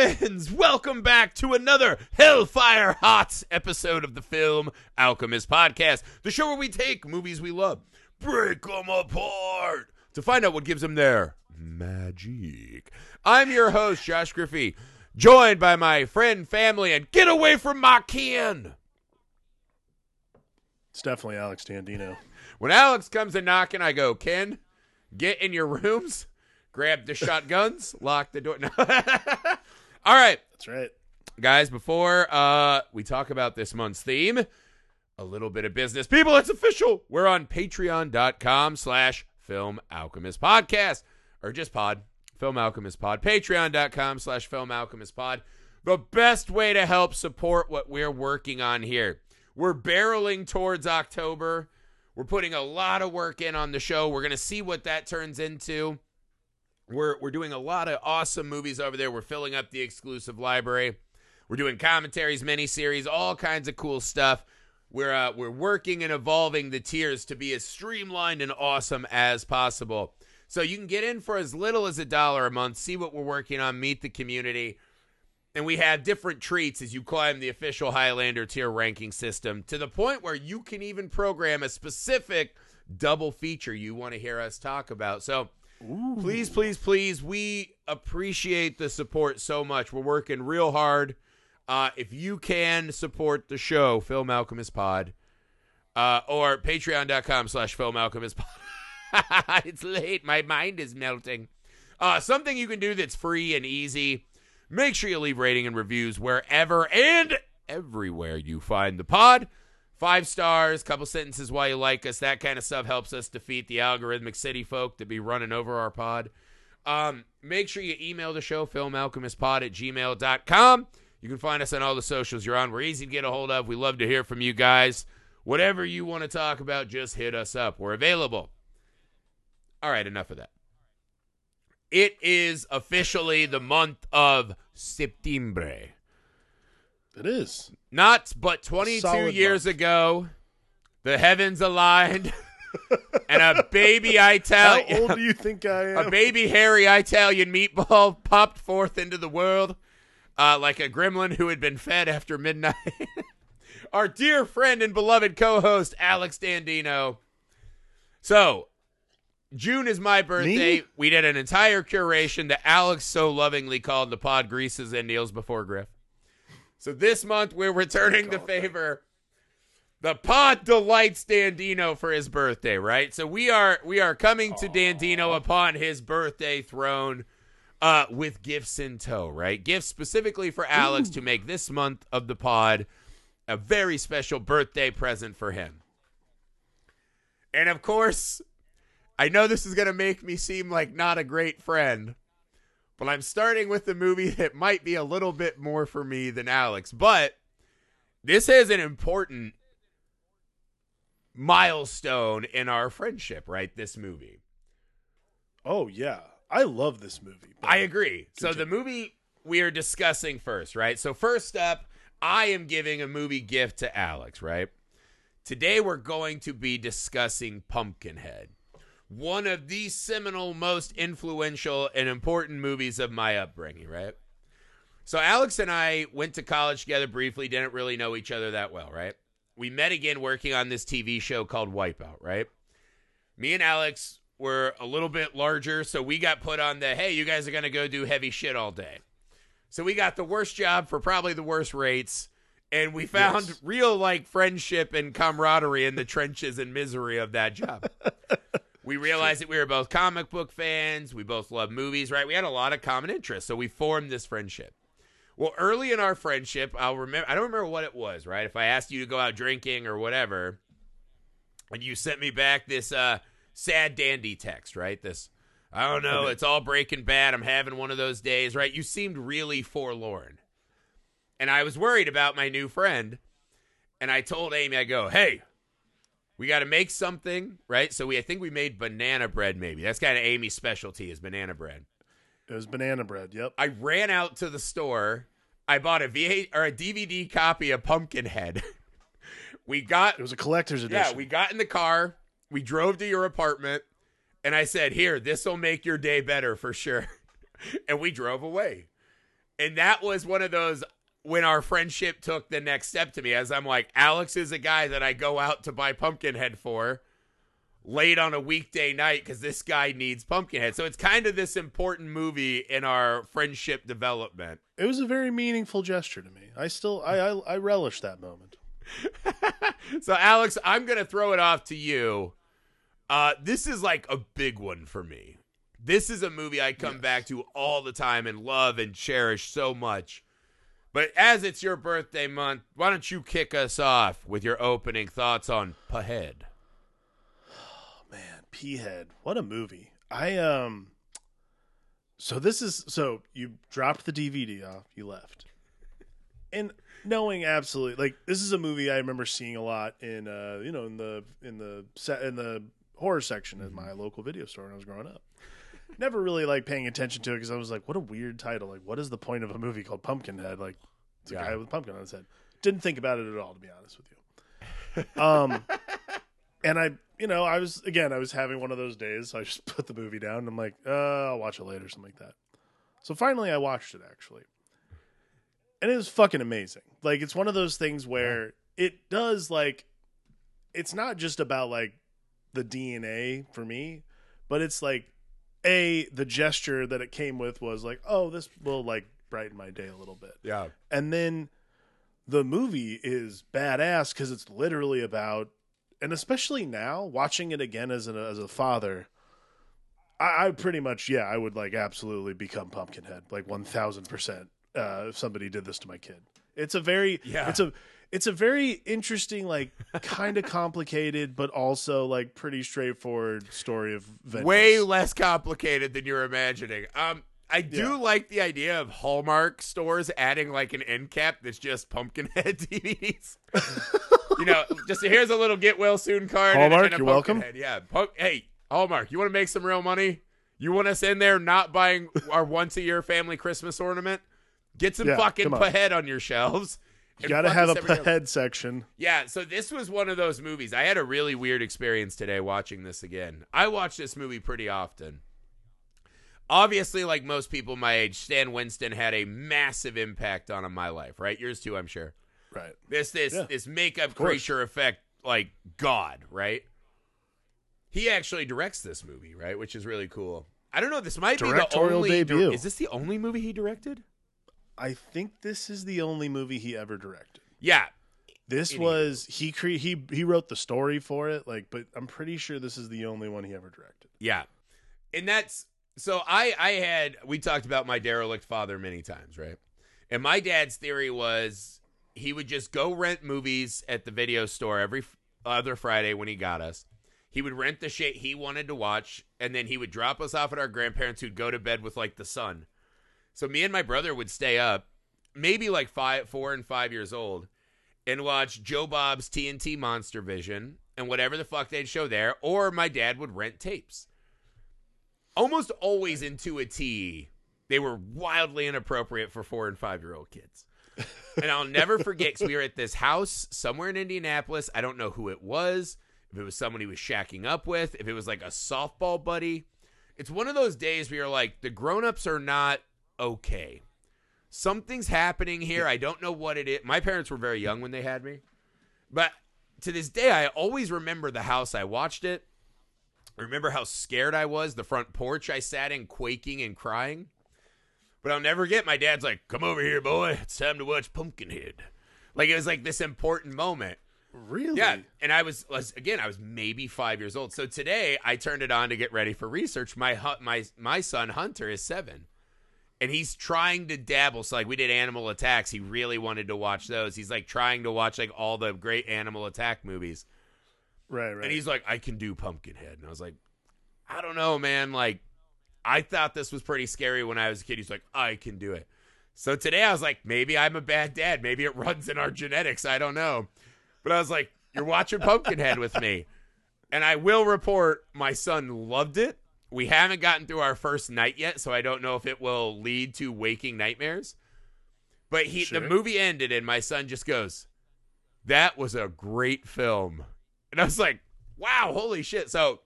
Friends! Welcome back to another Hellfire Hot episode of the Film Alchemist Podcast, the show where we take movies we love, break them apart to find out what gives them their magic. I'm your host, Josh Griffey, joined by my friend, family, and get away from my kin. It's definitely Alex Dandino. When Alex comes a knocking, I go, Ken, get in your rooms, grab the shotguns, lock the door. No. All right, That's right. guys, before uh, we talk about this month's theme, a little bit of business. People, it's official. We're on patreon.com slash film alchemist podcast or just pod, film alchemist pod, patreon.com slash film alchemist pod. The best way to help support what we're working on here. We're barreling towards October. We're putting a lot of work in on the show. We're going to see what that turns into. We're we're doing a lot of awesome movies over there. We're filling up the exclusive library. We're doing commentaries, miniseries, all kinds of cool stuff. We're uh, we're working and evolving the tiers to be as streamlined and awesome as possible. So you can get in for as little as a dollar a month, see what we're working on, meet the community, and we have different treats as you climb the official Highlander tier ranking system to the point where you can even program a specific double feature you want to hear us talk about. So please, please, please, we appreciate the support so much. We're working real hard. Uh, if you can support the show, Film Alchemist Pod, uh, or patreon.com slash Film Alchemist Pod. it's late. My mind is melting. Uh, something you can do that's free and easy. Make sure you leave rating and reviews wherever and everywhere you find the pod. Five stars, couple sentences why you like us. That kind of stuff helps us defeat the algorithmic city folk to be running over our pod. Um, make sure you email the show, filmalchemistpod at gmail.com. You can find us on all the socials you're on. We're easy to get a hold of. We love to hear from you guys. Whatever you want to talk about, just hit us up. We're available. All right, enough of that. It is officially the month of September. It is. Not but 22 Solid years month. ago, the heavens aligned and a baby I tell How old do you think I am? A baby hairy Italian meatball popped forth into the world uh, like a gremlin who had been fed after midnight. Our dear friend and beloved co-host Alex Dandino. So, June is my birthday. Me? We did an entire curation that Alex so lovingly called the pod Greases and Neils before Griff. So this month we're returning the favor. The pod delights Dandino for his birthday, right? So we are we are coming to Dandino upon his birthday throne uh with gifts in tow, right? Gifts specifically for Alex to make this month of the pod a very special birthday present for him. And of course, I know this is going to make me seem like not a great friend, but I'm starting with the movie that might be a little bit more for me than Alex. But this is an important milestone in our friendship, right? This movie. Oh yeah, I love this movie. I agree. So the movie we are discussing first, right? So first up, I am giving a movie gift to Alex, right? Today we're going to be discussing Pumpkinhead. One of the seminal, most influential and important movies of my upbringing, right? So Alex and I went to college together briefly, didn't really know each other that well, right? We met again working on this TV show called Wipeout, right? Me and Alex were a little bit larger, so we got put on the hey, you guys are going to go do heavy shit all day. So we got the worst job for probably the worst rates, and we found Yes. real like friendship and camaraderie in the trenches and misery of that job. we realized that we were both comic book fans, we both love movies, right? We had a lot of common interests, so we formed this friendship. Well, early in our friendship, I'll remember I don't remember what it was, right? If I asked you to go out drinking or whatever, and you sent me back this uh sad dandy text, right? This I don't know, it's all breaking bad. I'm having one of those days, right? You seemed really forlorn. And I was worried about my new friend. And I told Amy, I go, hey, we got to make something, right? So we, I think we made banana bread, maybe. That's kind of Amy's specialty is banana bread. It was banana bread. Yep. I ran out to the store. I bought a V8 or a DVD copy of Pumpkinhead. we got It was a collector's edition. yeah, we got in the car. We drove to your apartment, and I said, "Here, this will make your day better for sure." and we drove away. And that was one of those when our friendship took the next step to me as I'm like, Alex is a guy that I go out to buy Pumpkinhead for late on a weekday night because this guy needs Pumpkinhead. So it's kind of this important movie in our friendship development. It was a very meaningful gesture to me. I still I I, I relish that moment. so Alex, I'm gonna throw it off to you. Uh, this is like a big one for me. This is a movie I come Yes. back to all the time and love and cherish so much. But as it's your birthday month, why don't you kick us off with your opening thoughts on Pahead? Oh man, P Head, what a movie. I um so this is so you dropped the DVD off, you left. And knowing absolutely like this is a movie I remember seeing a lot in uh you know in the in the set in the horror section at my local video store when I was growing up. Never really like paying attention to it because I was like, what a weird title. Like, what is the point of a movie called Pumpkinhead? Like, it's a Yeah. guy with a pumpkin on his head. Didn't think about it at all, to be honest with you. Um, and I, you know, I was again, I was having one of those days. So I just put the movie down. And I'm like, uh, I'll watch it later, something like that. So finally, I watched it actually, and it was fucking amazing. Like, it's one of those things where it does like, it's not just about like the DNA for me, but it's like a the gesture that it came with was like, oh, this will like brighten my day a little bit Yeah. and then the movie is badass because it's literally about and especially now watching it again as an as a father I, I pretty much yeah i would like absolutely become pumpkinhead like 1000% uh if somebody did this to my kid it's a very Yeah. it's a it's a very interesting like kind of complicated but also like pretty straightforward story of vengeance. Way less complicated than you're imagining. Um, I do Yeah. like the idea of Hallmark stores adding like an end cap that's just Pumpkinhead DVDs. you know, just here's a little get well soon card. and- Hallmark, and a you're welcome. Yeah. Pump- hey, Hallmark, you want to make some real money? You want us in there not buying our once a year family Christmas ornament? Get some Yeah, fucking on. Pahead on your shelves. You gotta have a us every day. head section Yeah, so this was one of those movies. I had a really weird experience today watching this again. I watch this movie pretty often. Obviously, like most people my age, Stan Winston had a massive impact on my life, right? Yours too, I'm sure. right This this Yeah, this makeup creature effect like God, right? He actually directs this movie, right? Which is really cool. I don't know. This might be the only. debut. is this the only movie he directed? I think this is the only movie he ever directed Yeah, This It was he cre- he he wrote the story for it, like, but I'm pretty sure this is the only one he ever directed. Yeah. And that's so I I had we talked about my derelict father many times, right? And my dad's theory was he would just go rent movies at the video store every other Friday when he got us. He would rent the shit he wanted to watch and then he would drop us off at our grandparents who'd go to bed with like the sun. So me and my brother would stay up, maybe like 5 4 and 5 years old and watch Joe Bob's TNT Monster Vision and whatever the fuck they'd show there, or my dad would rent tapes. Almost always into a T, they were wildly inappropriate for four and five year old kids. and I'll never forget because we were at this house somewhere in Indianapolis. I don't know who it was, if it was someone he was shacking up with, if it was like a softball buddy. It's one of those days where you're like, the grown ups are not okay something's happening here. I don't know what it is. My parents were very young when they had me, but to this day, I always remember the house I watched it. I remember how scared I was, the front porch I sat in, quaking and crying. But I'll never get my dad's like, "Come over here, boy. It's time to watch Pumpkinhead." Like it was like this important moment. Really? Yeah, and I was was- again, I was maybe five years old. So today, I turned it on to get ready for research. My my my son Hunter is seven, and he's trying to dabble. So like we did Animal Attacks. He really wanted to watch those. He's like trying to watch like all the great Animal Attack movies, Right, right. and he's like, I can do Pumpkinhead, and I was like, I don't know, man. Like, I thought this was pretty scary when I was a kid. He's like, I can do it. So today I was like, maybe I'm a bad dad. Maybe it runs in our genetics. I don't know. But I was like, you're watching Pumpkinhead with me. And I will report my son loved it. We haven't gotten through our first night yet, so I don't know if it will lead to waking nightmares. But he the movie ended and my son just goes, That was a great film. And I was like, Wow, holy shit. So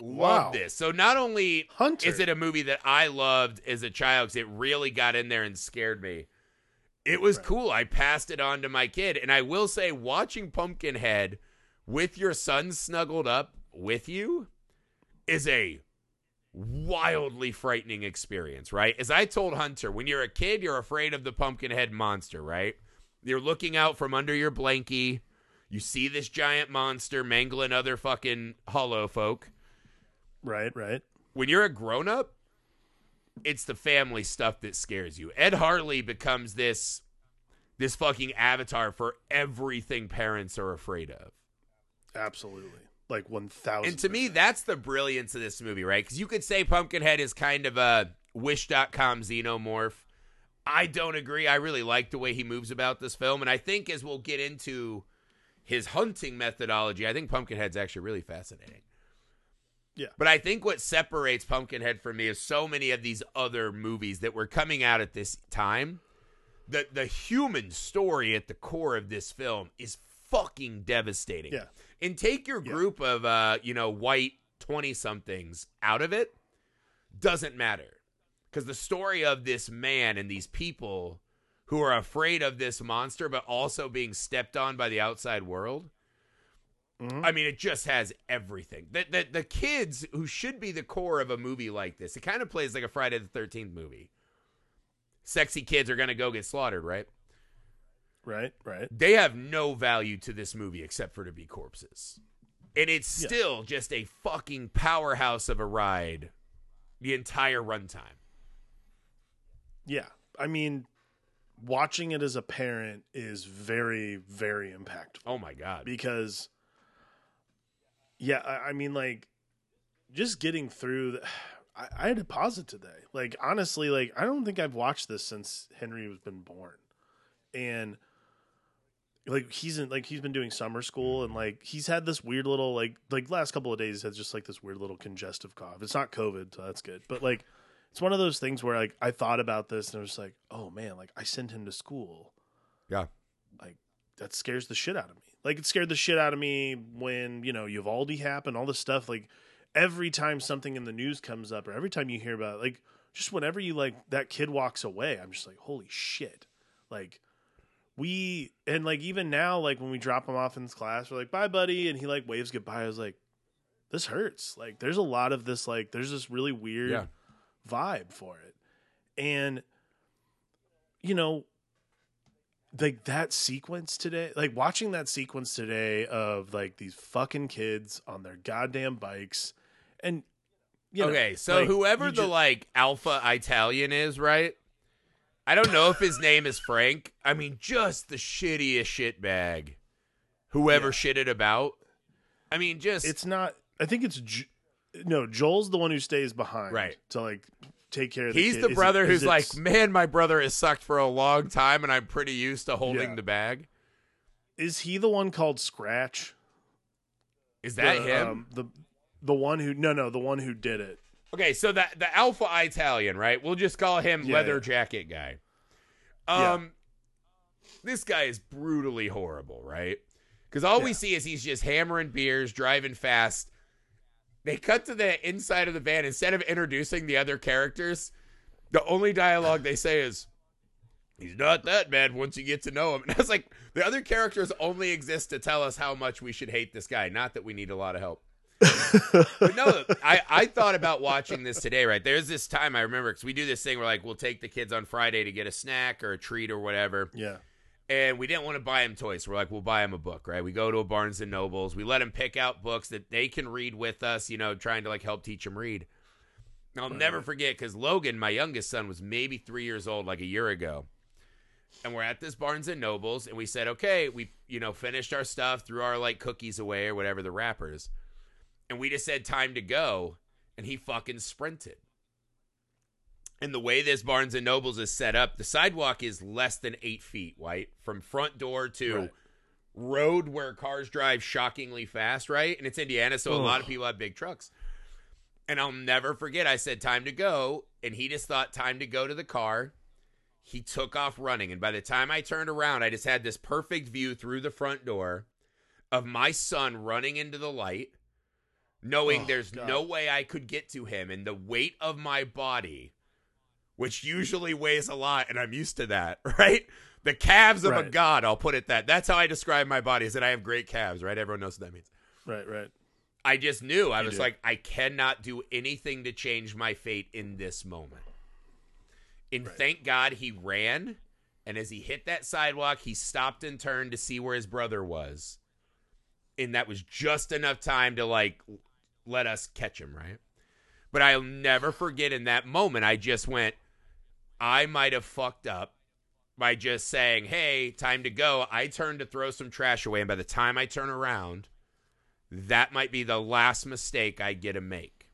Love Wow. this. So not only Hunter. is it a movie that I loved as a child because it really got in there and scared me. It was Right. cool. I passed it on to my kid, and I will say, watching Pumpkinhead with your son snuggled up with you is a wildly frightening experience, right? As I told Hunter, when you're a kid, you're afraid of the Pumpkinhead monster, right? You're looking out from under your blankie. You see this giant monster mangling other fucking hollow folk. Right, right. When you're a grown up, it's the family stuff that scares you. Ed Harley becomes this this fucking avatar for everything parents are afraid of. Absolutely. Like 1000. And to me, that's the brilliance of this movie, right? Because you could say Pumpkinhead is kind of a Wish.com xenomorph. I don't agree. I really like the way he moves about this film. And I think as we'll get into his hunting methodology, I think Pumpkinhead's actually really fascinating. Yeah. But I think what separates Pumpkinhead from me is so many of these other movies that were coming out at this time. The the human story at the core of this film is fucking devastating. Yeah. And take your Yeah. group of uh, you know, white 20 somethings out of it doesn't matter. Cuz the story of this man and these people who are afraid of this monster but also being stepped on by the outside world Mhm. I mean, it just has everything. The, the the kids who should be the core of a movie like this, it kind of plays like a Friday the Thirteenth movie. Sexy kids are gonna go get slaughtered, right? Right, right. They have no value to this movie except for to be corpses, and it's Yeah. still just a fucking powerhouse of a ride, the entire runtime. Yeah. I mean, watching it as a parent is very, very impactful Oh my god! because, yeah, I, I mean, like, just getting through. The, I, I had to pause it today. Like, honestly, like, I don't think I've watched this since Henry was been born, and like he's in like he's been doing summer school and like he's had this weird little like like last couple of days he's had just like this weird little congestive cough. It's not COVID, so that's good. But like it's one of those things where like I thought about this and I was like, oh man, like I sent him to school. Yeah. Like that scares the shit out of me. Like it scared the shit out of me when, you know, Uvalde happened, all this stuff. Like every time something in the news comes up or every time you hear about it, like just whenever you like that kid walks away, I'm just like, holy shit. Like we and like even now, like when we drop him off in his class, we're like, bye buddy, and he like waves goodbye. I was like, this hurts. Like there's a lot of this, like, there's this really weird Yeah. vibe for it. And you know, like that sequence today, like watching that sequence today of like these fucking kids on their goddamn bikes and you know, okay, so like, whoever the ju- like alpha Italian is, right? I don't know if his name is Frank. I mean, just the shittiest shitbag. Whoever Yeah. shitted about. I mean, just it's not I think it's J- no, Joel's the one who stays behind Right. to like take care of the he's kid. the Is it- brother is who's like, man, my brother has sucked for a long time, and I'm pretty used to holding Yeah. the bag. is he the one called Scratch? Is that The, him? um, the the one who no no the one who did it. Okay, so that the Alpha Italian, right? We'll just call him Yeah, Leather yeah. Jacket guy. Yeah. Um, this guy is brutally horrible, right? Because all we see is he's just hammering beers, driving fast. They cut to the inside of the van instead of introducing the other characters. The only dialogue they say is, "He's not that bad once you get to know him." And I was like, the other characters only exist to tell us how much we should hate this guy, not that we need a lot of help. But no, I, I thought about watching this today, right? There's this time I remember because we do this thing where like we'll take the kids on Friday to get a snack or a treat or whatever, Yeah. and we didn't want to buy them toys. So we're like, we'll buy them a book, right? We go to a Barnes and Nobles, we let them pick out books that they can read with us, you know, trying to like help teach them read. And I'll Right. never forget because Logan, my youngest son, was maybe three years old, like a year ago. And we're at this Barnes and Nobles, and we said, okay, we you know finished our stuff, threw our like cookies away or whatever the wrappers, and we just said time to go, and he fucking sprinted. And the way this Barnes and Nobles is set up, the sidewalk is less than eight feet, right, from front door to Right. road where cars drive shockingly fast, right? And it's Indiana, so a lot of people have big trucks. And I'll never forget, I said time to go, and he just thought time to go to the car. He took off running, and by the time I turned around, I just had this perfect view through the front door of my son running into the light, knowing Oh, there's God. no way I could get to him and the weight of my body, which usually weighs a lot, and I'm used to that, right? The calves of a god, I'll put it that. That's how I describe my body, is that I have great calves, right? Everyone knows what that means. Right, right. I just knew. I You was do. like, I cannot do anything to change my fate in this moment. And Right. thank God he ran. And as he hit that sidewalk, he stopped and turned to see where his brother was. And that was just enough time to like let us catch him, right? But I'll never forget in that moment, I just went, I might have fucked up by just saying, hey, time to go. I turned to throw some trash away. And by the time I turn around, that might be the last mistake I get to make.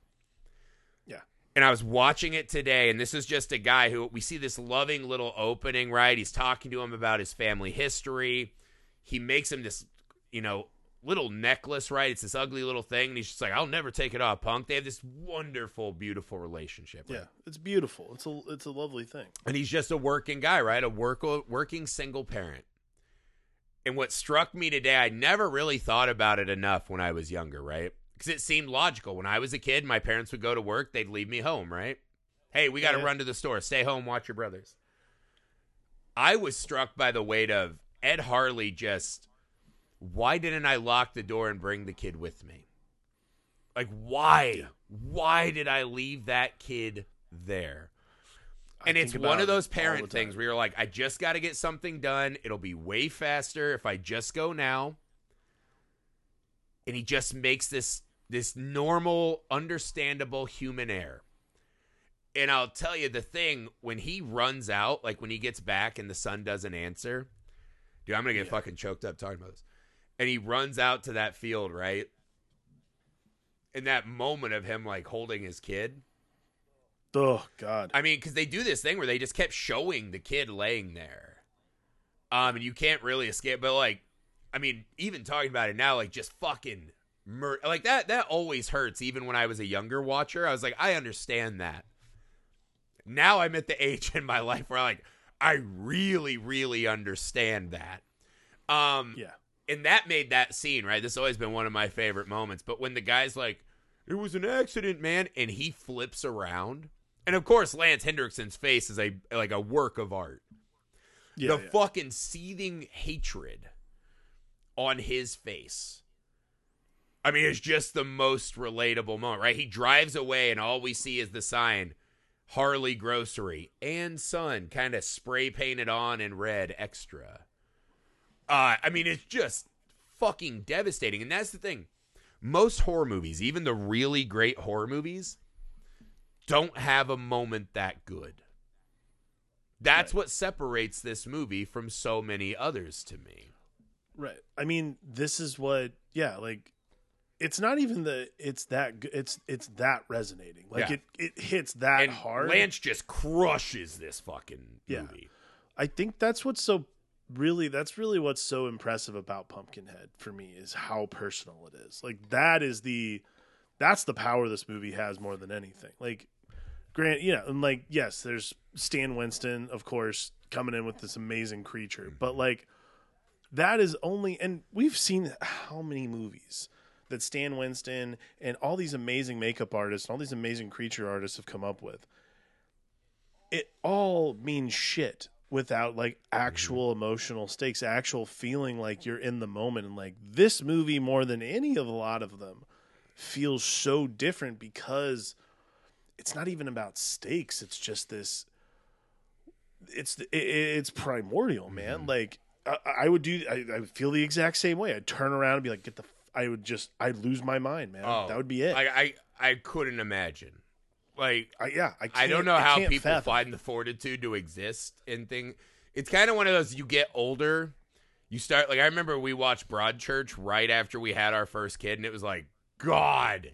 Yeah. And I was watching it today, and this is just a guy who we see this loving little opening, right? He's talking to him about his family history. He makes him this, you know, little necklace, right? It's this ugly little thing, and he's just like, I'll never take it off, punk. They have this wonderful, beautiful relationship. right? Yeah, it's beautiful. It's a it's a lovely thing. and he's just a working guy, right? A work working single parent. And what struck me today, I never really thought about it enough when I was younger, right? Because it seemed logical. When I was a kid, my parents would go to work, they'd leave me home, right? Hey, we got to Yeah. run to the store. Stay home, watch your brothers. I was struck by the weight of Ed Harley just, why didn't I lock the door and bring the kid with me? Like, why? Why did I leave that kid there? I and it's one of those parent things where you're like, I just got to get something done. It'll be way faster if I just go now. And he just makes this this normal, understandable human error. And I'll tell you the thing when he runs out, like when he gets back and the son doesn't answer, dude, I'm gonna get Yeah. fucking choked up talking about this. And he runs out to that field, right? In that moment of him like holding his kid, Oh God. I mean, because they do this thing where they just kept showing the kid laying there, um, and you can't really escape. But like, I mean, even talking about it now, like just fucking mur- like that. That always hurts. Even when I was a younger watcher, I was like, I understand that. Now I'm at the age in my life where like I really, really understand that. Um, yeah. And that made that scene right. This has always been one of my favorite moments. But when the guy's like, "It was an accident, man," and he flips around, and of course Lance Henriksen's face is a like a work of art. Yeah. the yeah. fucking seething hatred on his face. I mean, it's just the most relatable moment, right? He drives away, and all we see is the sign Harley Grocery and Son kind of spray painted on in red extra. Uh, I mean, it's just fucking devastating. And that's the thing. Most horror movies, even the really great horror movies, don't have a moment that good. That's Right. what separates this movie from so many others to me. Right. I mean, this is what. Yeah. Like, it's not even the. It's that. It's it's that resonating. Like Yeah. it it hits that and hard. Lance just crushes this fucking Yeah. movie. I think that's what's so really that's really what's so impressive about Pumpkinhead for me is how personal it is. Like that is the that's the power this movie has more than anything. Like Grant, you know, and like yes, there's Stan Winston, of course, coming in with this amazing creature, mm-hmm. but like that is only and we've seen how many movies that Stan Winston and all these amazing makeup artists and all these amazing creature artists have come up with it all means shit without like mm-hmm. actual emotional stakes, actual feeling like you're in the moment. And like this movie, more than any of a lot of them, feels so different because it's not even about stakes. It's just this. It's it, it's primordial, man. Mm-hmm. Like I, I would do. I, I would feel the exact same way. I'd turn around and be like, "Get the." f- I would just. I'd lose my mind, man. Oh, that would be it. I, I I couldn't imagine. Like I, yeah, I. I don't know how people fathom. find the fortitude to exist in thing. It's kind of one of those you get older, you start like I remember we watched Broadchurch right after we had our first kid, and it was like, God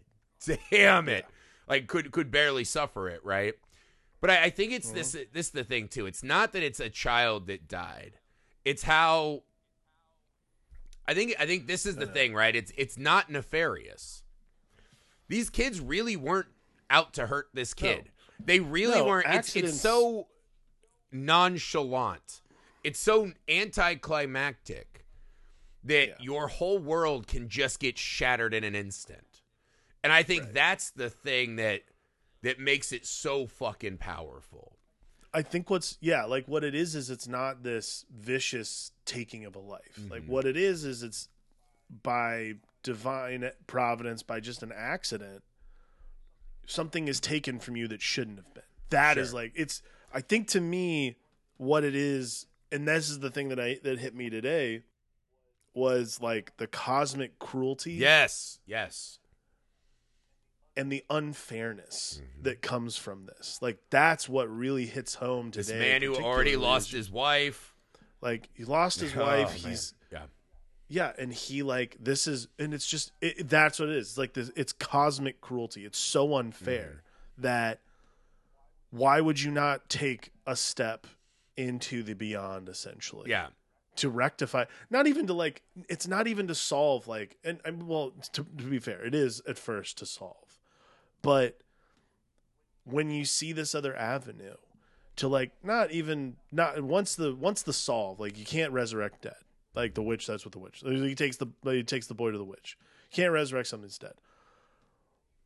damn it, like could could barely suffer it, right? But I, I think it's this mm-hmm. this is the thing too. It's not that it's a child that died. It's how I think I think this is the know. thing, right? It's it's not nefarious. These kids really weren't out to hurt this kid. They really No, weren't. It's, accidents- it's so nonchalant. It's so anticlimactic that Yeah. your whole world can just get shattered in an instant. And I think Right. that's the thing that that makes it so fucking powerful. I think what's yeah, like what it is is it's not this vicious taking of a life. Like Mhm. what it is is it's by divine providence, by just an accident, something is taken from you that shouldn't have been. That is Sure. like it's I think to me what it is and this is the thing that I that hit me today was like the cosmic cruelty Yes. Yes. and the unfairness Mhm. that comes from this. Like that's what really hits home today. This man who already lost his wife. like he lost his Oh, wife. man. He's yeah. Yeah, and he like this is and it's just it, that's what it is. It's like this. It's cosmic cruelty. It's so unfair Mm-hmm. that why would you not take a step into the beyond essentially? Yeah. to rectify not even to like it's not even to solve like and, and well to, to be fair it is at first to solve but when you see this other avenue to like not even not once the once the solve like you can't resurrect dead like the witch that's what the witch he takes the he takes the boy to the witch you can't resurrect something that's dead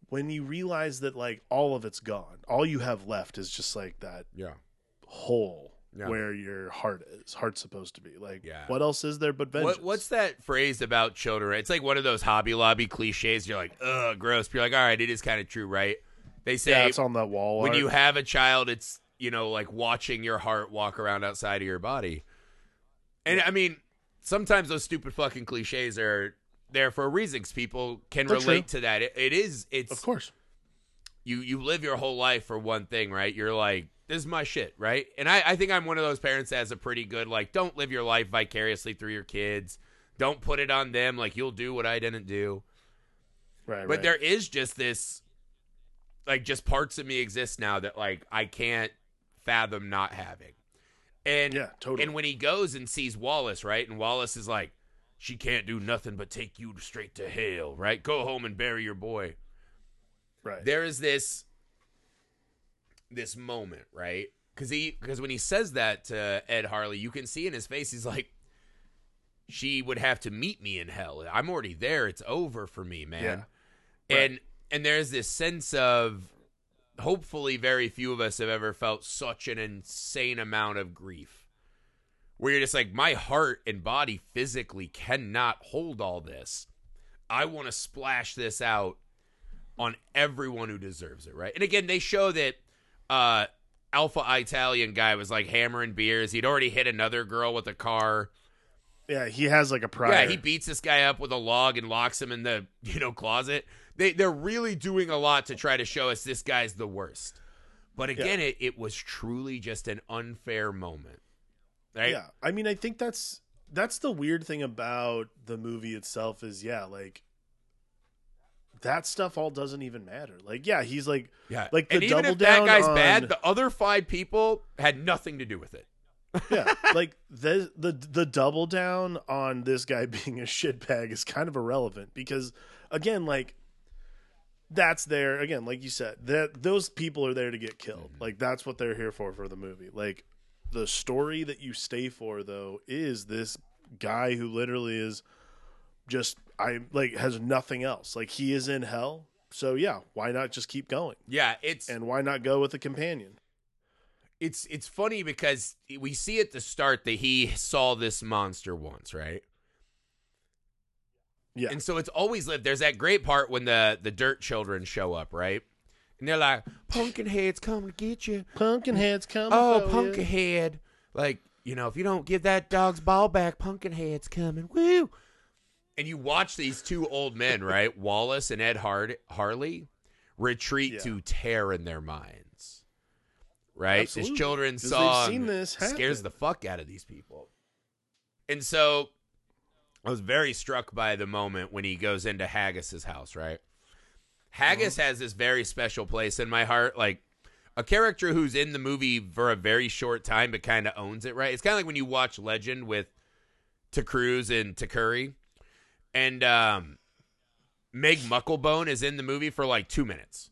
when you realize that like all of it's gone all you have left is just like that Yeah. hole Yeah. where your heart is heart's supposed to be like Yeah. what else is there but vengeance What, what's that phrase about children? It's like one of those Hobby Lobby cliches. You're like, ugh, gross. But you're like, all right, it is kind of true, right? They say yeah it's on that wall when art. you have a child, it's you know like watching your heart walk around outside of your body. And I mean, sometimes those stupid fucking cliches are there for a reason. 'cause people can relate to that. It, it is. It's of course you you live your whole life for one thing, right? You're like, this is my shit, right? And I, I think I'm one of those parents that has a pretty good like, don't live your life vicariously through your kids. Don't put it on them. Like you'll do what I didn't do. right But right. there is just this, like, just parts of me exist now that like I can't fathom not having. And yeah totally and when he goes and sees Wallace, right, and Wallace is like, she can't do nothing but take you straight to hell, right? Go home and bury your boy right there is this this moment, right? Because he because when he says that to Ed Harley, you can see in his face he's like, "She would have to meet me in hell. I'm already there. It's over for me, man." Yeah. Right. And and there's this sense of hopefully very few of us have ever felt such an insane amount of grief. Where you're just like, my heart and body physically cannot hold all this. I want to splash this out on everyone who deserves it, right? And again, they show that uh Alpha Italian guy was like hammering beers. He'd already hit another girl with a car. yeah he has like a prior Yeah, he beats this guy up with a log and locks him in the, you know, closet. They they're really doing a lot to try to show us this guy's the worst. But again, it, it was truly just an unfair moment. Right? yeah i mean i think that's that's the weird thing about the movie itself is yeah like that stuff all doesn't even matter like yeah he's like Yeah. Like the and even double if that guy's on- bad, the other five people had nothing to do with it. yeah like the the the double down on this guy being a shitbag is kind of irrelevant because again like that's there. Again like you said that those people are there to get killed. Mm-hmm. Like that's what they're here for for the movie. Like the story that you stay for though is this guy who literally is just i like has nothing else. Like he is in hell. So yeah why not just keep going? Yeah, it's and why not go with a companion? It's it's funny because we see at the start that he saw this monster once, right? Yeah And so it's always lived. There's that great part when the the dirt children show up, right? And they're like, "Pumpkinhead's coming to get you." pumpkin heads come Oh, Pumpkinhead! Like you know, if you don't give that dog's ball back, Pumpkinhead's coming. Woo! And you watch these two old men, right, Wallace and Ed Hard- Harley, retreat Yeah. to terror in their minds. Right, Absolutely. this children's song seen this scares the fuck out of these people. And so, I was very struck by the moment when he goes into Haggis's house. Right, Haggis Uh-huh. has this very special place in my heart. Like a character who's in the movie for a very short time but kind of owns it. Right, it's kind of like when you watch Legend with Tom Cruise and Tim Curry, and um, Meg Mucklebone is in the movie for like two minutes.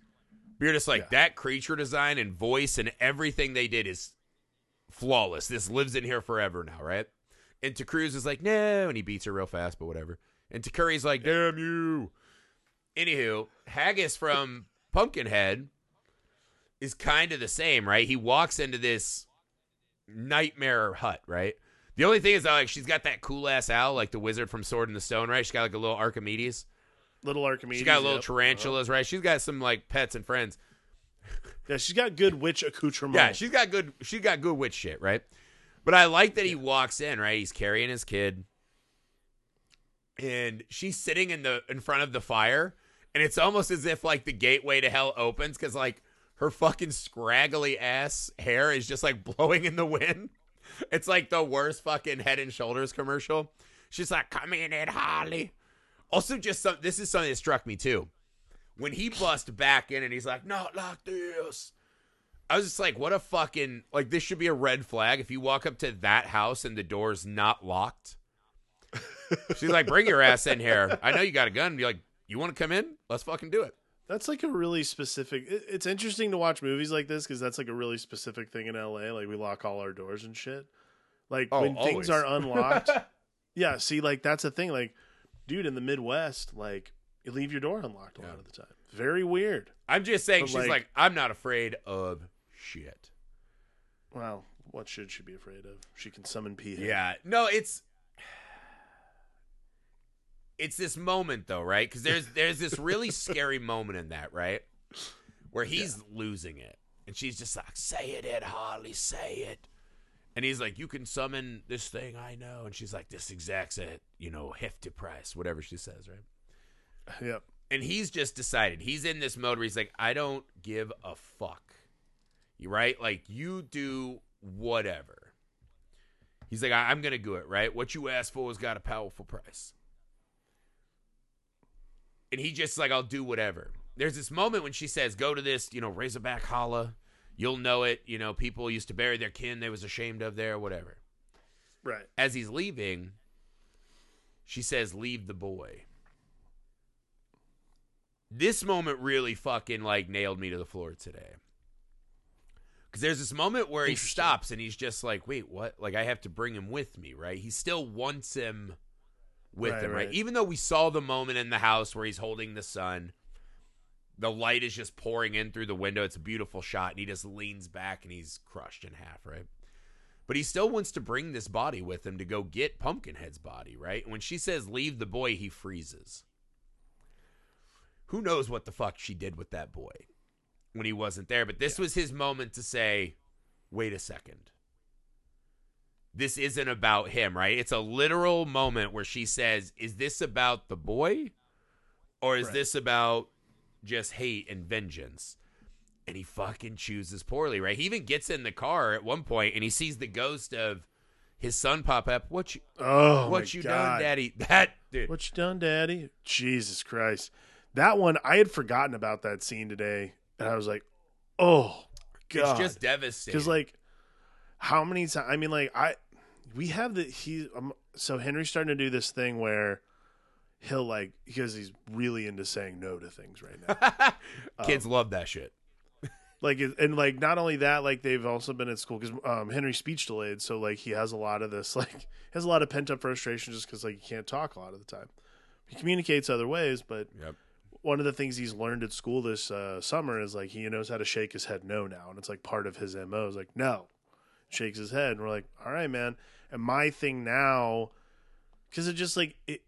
You're just like Yeah. that creature design and voice and everything they did is flawless. This lives in here forever now, right? And Cruise is like, no, and he beats her real fast, but whatever. And Tim Curry's like, damn you. Anywho, Haggis from Pumpkinhead is kind of the same, right? He walks into this nightmare hut, right? The only thing is that like she's got that cool ass owl, like the wizard from Sword in the Stone, right? She's got like a little Archimedes. Little Archimedes. She got little yep. tarantulas, right? She's got some like pets and friends. Yeah, she's got good witch accoutrement. Yeah, she's got good. She got good witch shit, right? But I like that he walks in, right? He's carrying his kid, and she's sitting in the in front of the fire, and it's almost as if like the gateway to hell opens because like her fucking scraggly ass hair is just like blowing in the wind. It's like the worst fucking Head and Shoulders commercial. She's like, "Come in, Ed Holly." Also, just some. This is something that struck me too. When he bust back in and he's like, "Not like this." I was just like, "What a fucking like! This should be a red flag if you walk up to that house and the door's not locked." She's like, "Bring your ass in here. I know you got a gun." Be like, "You want to come in? Let's fucking do it." That's like a really specific. it- It's interesting to watch movies like this because that's like a really specific thing in LA. Like we lock all our doors and shit. Like Oh, when things are unlocked. yeah, see, like that's a thing. Like, dude, in the Midwest, like you leave your door unlocked a lot of the time. Very weird. I'm just saying, But, she's like- like, "I'm not afraid of shit." Well, what should she be afraid of? She can summon P. Yeah. No, it's it's this moment though, right? Because there's there's this really scary moment in that, right? Where he's losing it, and she's just like, "Say it, Ed Harley, say it." And he's like, "You can summon this thing, I know." And she's like, "This exacts a you know hefty price, whatever she says, right?" Yep. And he's just decided he's in this mode where he's like, "I don't give a fuck." You right? Like you do whatever. He's like, I'm gonna do it, right? What you asked for has got a powerful price. And he just like, I'll do whatever. There's this moment when she says, Go to this, you know, Razorback Holla. You'll know it. You know, people used to bury their kin they was ashamed of there, whatever. Right. As he's leaving, she says, Leave the boy. This moment really fucking like nailed me to the floor today. Because there's this moment where he stops and he's just like, wait, what? Like, I have to bring him with me, right? He still wants him with Right, him, right? right. Even though we saw the moment in the house where he's holding the sun, the light is just pouring in through the window. It's a beautiful shot, and he just leans back and he's crushed in half, right? But he still wants to bring this body with him to go get Pumpkinhead's body, right? When she says leave the boy, he freezes. Who knows what the fuck she did with that boy when he wasn't there? But this was his moment to say, wait a second. This isn't about him, right? It's a literal moment where she says, Is this about the boy? Or is Right. this about just hate and vengeance? And he fucking chooses poorly, right? He even gets in the car at one point and he sees the ghost of his son pop up. What you Oh, what you God. done, Daddy? That dude. What you done, Daddy? Jesus Christ. That one, I had forgotten about that scene today. And I was like, oh, God. It's just devastating. Because, like, how many times? I mean, like, I, we have the, he, um, so Henry's starting to do this thing where he'll, like, because he's really into saying no to things right now. kids um, love that shit. like and like not only that like they've also been at school because um henry's speech delayed so like he has a lot of this like has a lot of pent up frustration just because like he can't talk a lot of the time he communicates other ways but Yep. One of the things he's learned at school this uh, summer is like he knows how to shake his head no now and it's like part of his mo is like no shakes his head and we're like all right man and my thing now because it just like it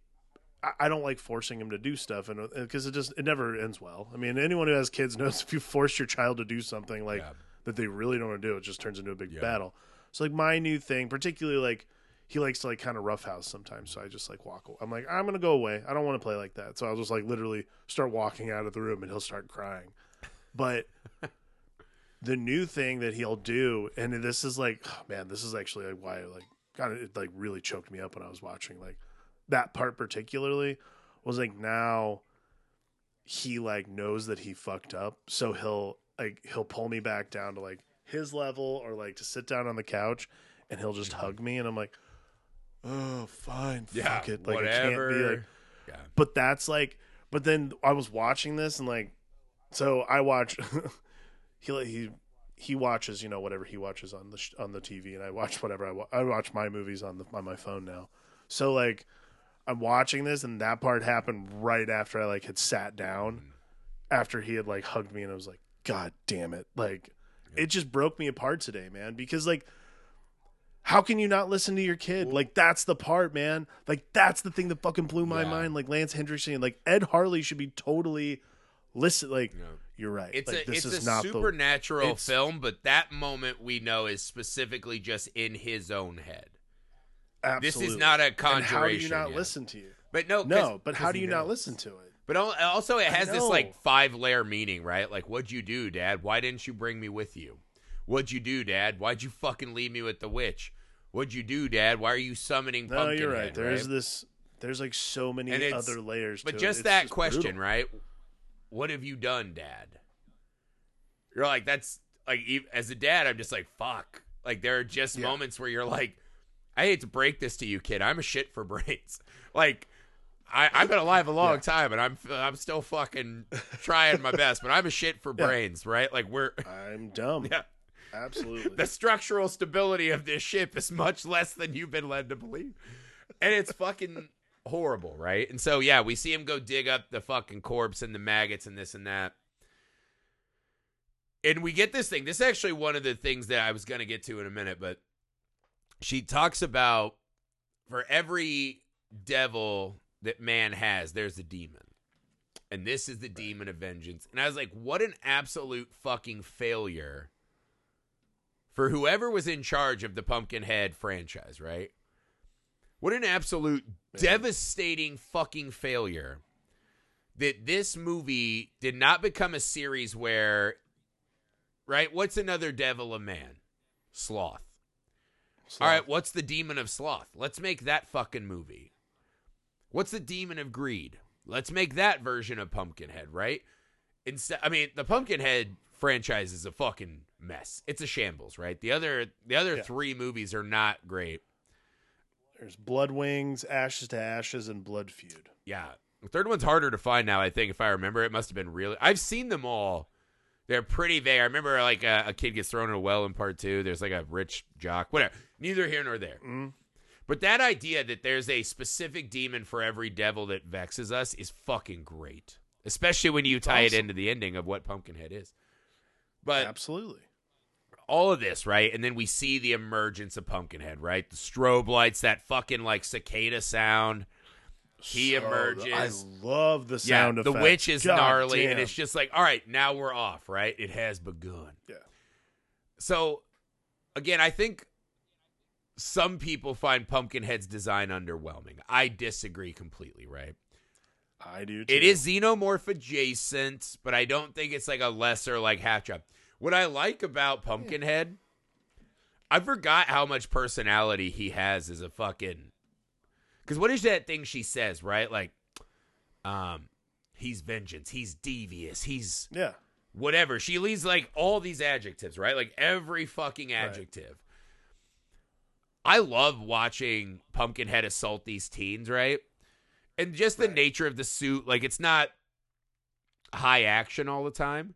I- don't like forcing him to do stuff, and because it just it never ends well. I mean, anyone who has kids knows if you force your child to do something like Yeah. that they really don't want to do, it just turns into a big Yeah. battle. So like my new thing, particularly like he likes to like kind of roughhouse sometimes, so I just like walk. Away. I'm like I'm gonna go away. I don't want to play like that, so I'll just like literally start walking out of the room, and he'll start crying. But the new thing that he'll do, and this is like, oh, man, this is actually like why like kind of it like really choked me up when I was watching like that part particularly was like now he like knows that he fucked up, so he'll like he'll pull me back down to like his level or like to sit down on the couch and he'll just mm-hmm. hug me and I'm like, oh fine, Yeah, fuck it, like whatever. I can't be like yeah. but that's like but then i was watching this and like so i watch he he he watches you know whatever he watches on the sh- on the tv and i watch whatever i, wa- I watch my movies on the on my phone now so like I'm watching this, and that part happened right after I like had sat down, Mm. after he had like hugged me, and I was like, God damn it! Like, it just broke me apart today, man. Because like, how can you not listen to your kid? Like, that's the part, man. Like, that's the thing that fucking blew my Yeah. mind. Like Lance Henriksen, like Ed Harley should be totally listen. Like, Yeah. you're right. It's like, a this it's is a not the supernatural it's- film, but that moment we know is specifically just in his own head. absolutely. This is not a And how do you not yet. listen to you? But no, 'cause- No, But how do he you not listen to it? But also, it has this like five layer meaning, right? Like, what'd you do, Dad? Why didn't you bring me with you? What'd you do, Dad? Why'd you fucking leave me with the witch? What'd you do, Dad? Why are you summoning No, Pumpkinhead? you're right. There's right? this. There's like so many other layers. But to just it. That question, brutal. right? What have you done, Dad? You're like, that's like, as a dad, I'm just like, fuck. Like, there are just Yeah. moments where you're like, I hate to break this to you, kid. I'm a shit for brains. Like, I, I've been alive a long Yeah. time, and I'm I'm still fucking trying my best, but I'm a shit for Yeah. brains, right? Like, we're I'm dumb. yeah. Absolutely. The structural stability of this ship is much less than you've been led to believe. And it's fucking horrible, right? And so, yeah, we see him go dig up the fucking corpse and the maggots and this and that. And we get this thing. This is actually one of the things that I was going to get to in a minute, but she talks about for every devil that man has, there's a demon. And this is the demon of vengeance. And I was like, what an absolute fucking failure for whoever was in charge of the Pumpkinhead franchise, right? What an absolute devastating fucking failure that this movie did not become a series where, right? What's another devil of man? Sloth. All right, what's the demon of sloth? Let's make that fucking movie. What's the demon of greed? Let's make that version of Pumpkinhead, right? Instead, I mean, the Pumpkinhead franchise is a fucking mess. It's a shambles, right? The other the other Yeah. three movies are not great. There's Blood Wings, Ashes to Ashes, and Blood Feud. Yeah. The third one's harder to find now, I think, if I remember. It must have been really I've seen them all. They're pretty vague. I remember like a, a kid gets thrown in a well in part two. There's like a rich jock. Whatever. Neither here nor there. Mm. But that idea that there's a specific demon for every devil that vexes us is fucking great. Especially when you tie it into the ending of what Pumpkinhead is. But Absolutely. All of this, right? And then we see the emergence of Pumpkinhead, right? The strobe lights, that fucking like cicada sound. He So- emerges. I love the sound yeah, the witch is God gnarly, and it's just like, all right, now we're off, right? It has begun. Yeah. So, again, I think some people find Pumpkinhead's design underwhelming. I disagree completely, right? I do. Too. It is xenomorph adjacent, but I don't think it's like a lesser like half job. What I like about Pumpkinhead, I forgot how much personality he has as a fucking. Because what is that thing she says, right? Like, um, he's vengeance, he's devious, he's Yeah. whatever. She leaves like all these adjectives, right? Like every fucking adjective. I love watching Pumpkinhead assault these teens, right? And just the Right. nature of the suit, like it's not high action all the time.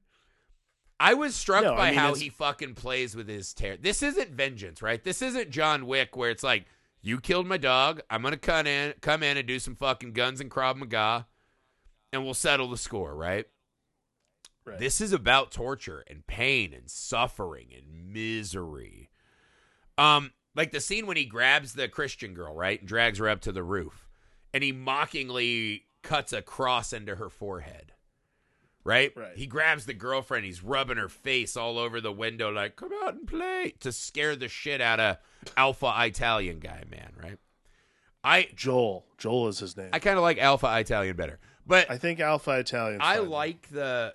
I was struck No, I by mean, how it's- he fucking plays with his terror. This isn't vengeance, right? This isn't John Wick where it's like, you killed my dog. I'm gonna come in, come in and do some fucking guns and Krav Maga, and we'll settle the score, right? Right. This is about torture and pain and suffering and misery. Um, like the scene when he grabs the Christian girl, right, and drags her up to the roof, and he mockingly cuts a cross into her forehead. Right? Right. He grabs the girlfriend, he's rubbing her face all over the window, like, come out and play to scare the shit out of Alpha Italian guy, man, right? I Joel. Joel is his name. I kind of like Alpha Italian better. But I think Alpha Italian. I like the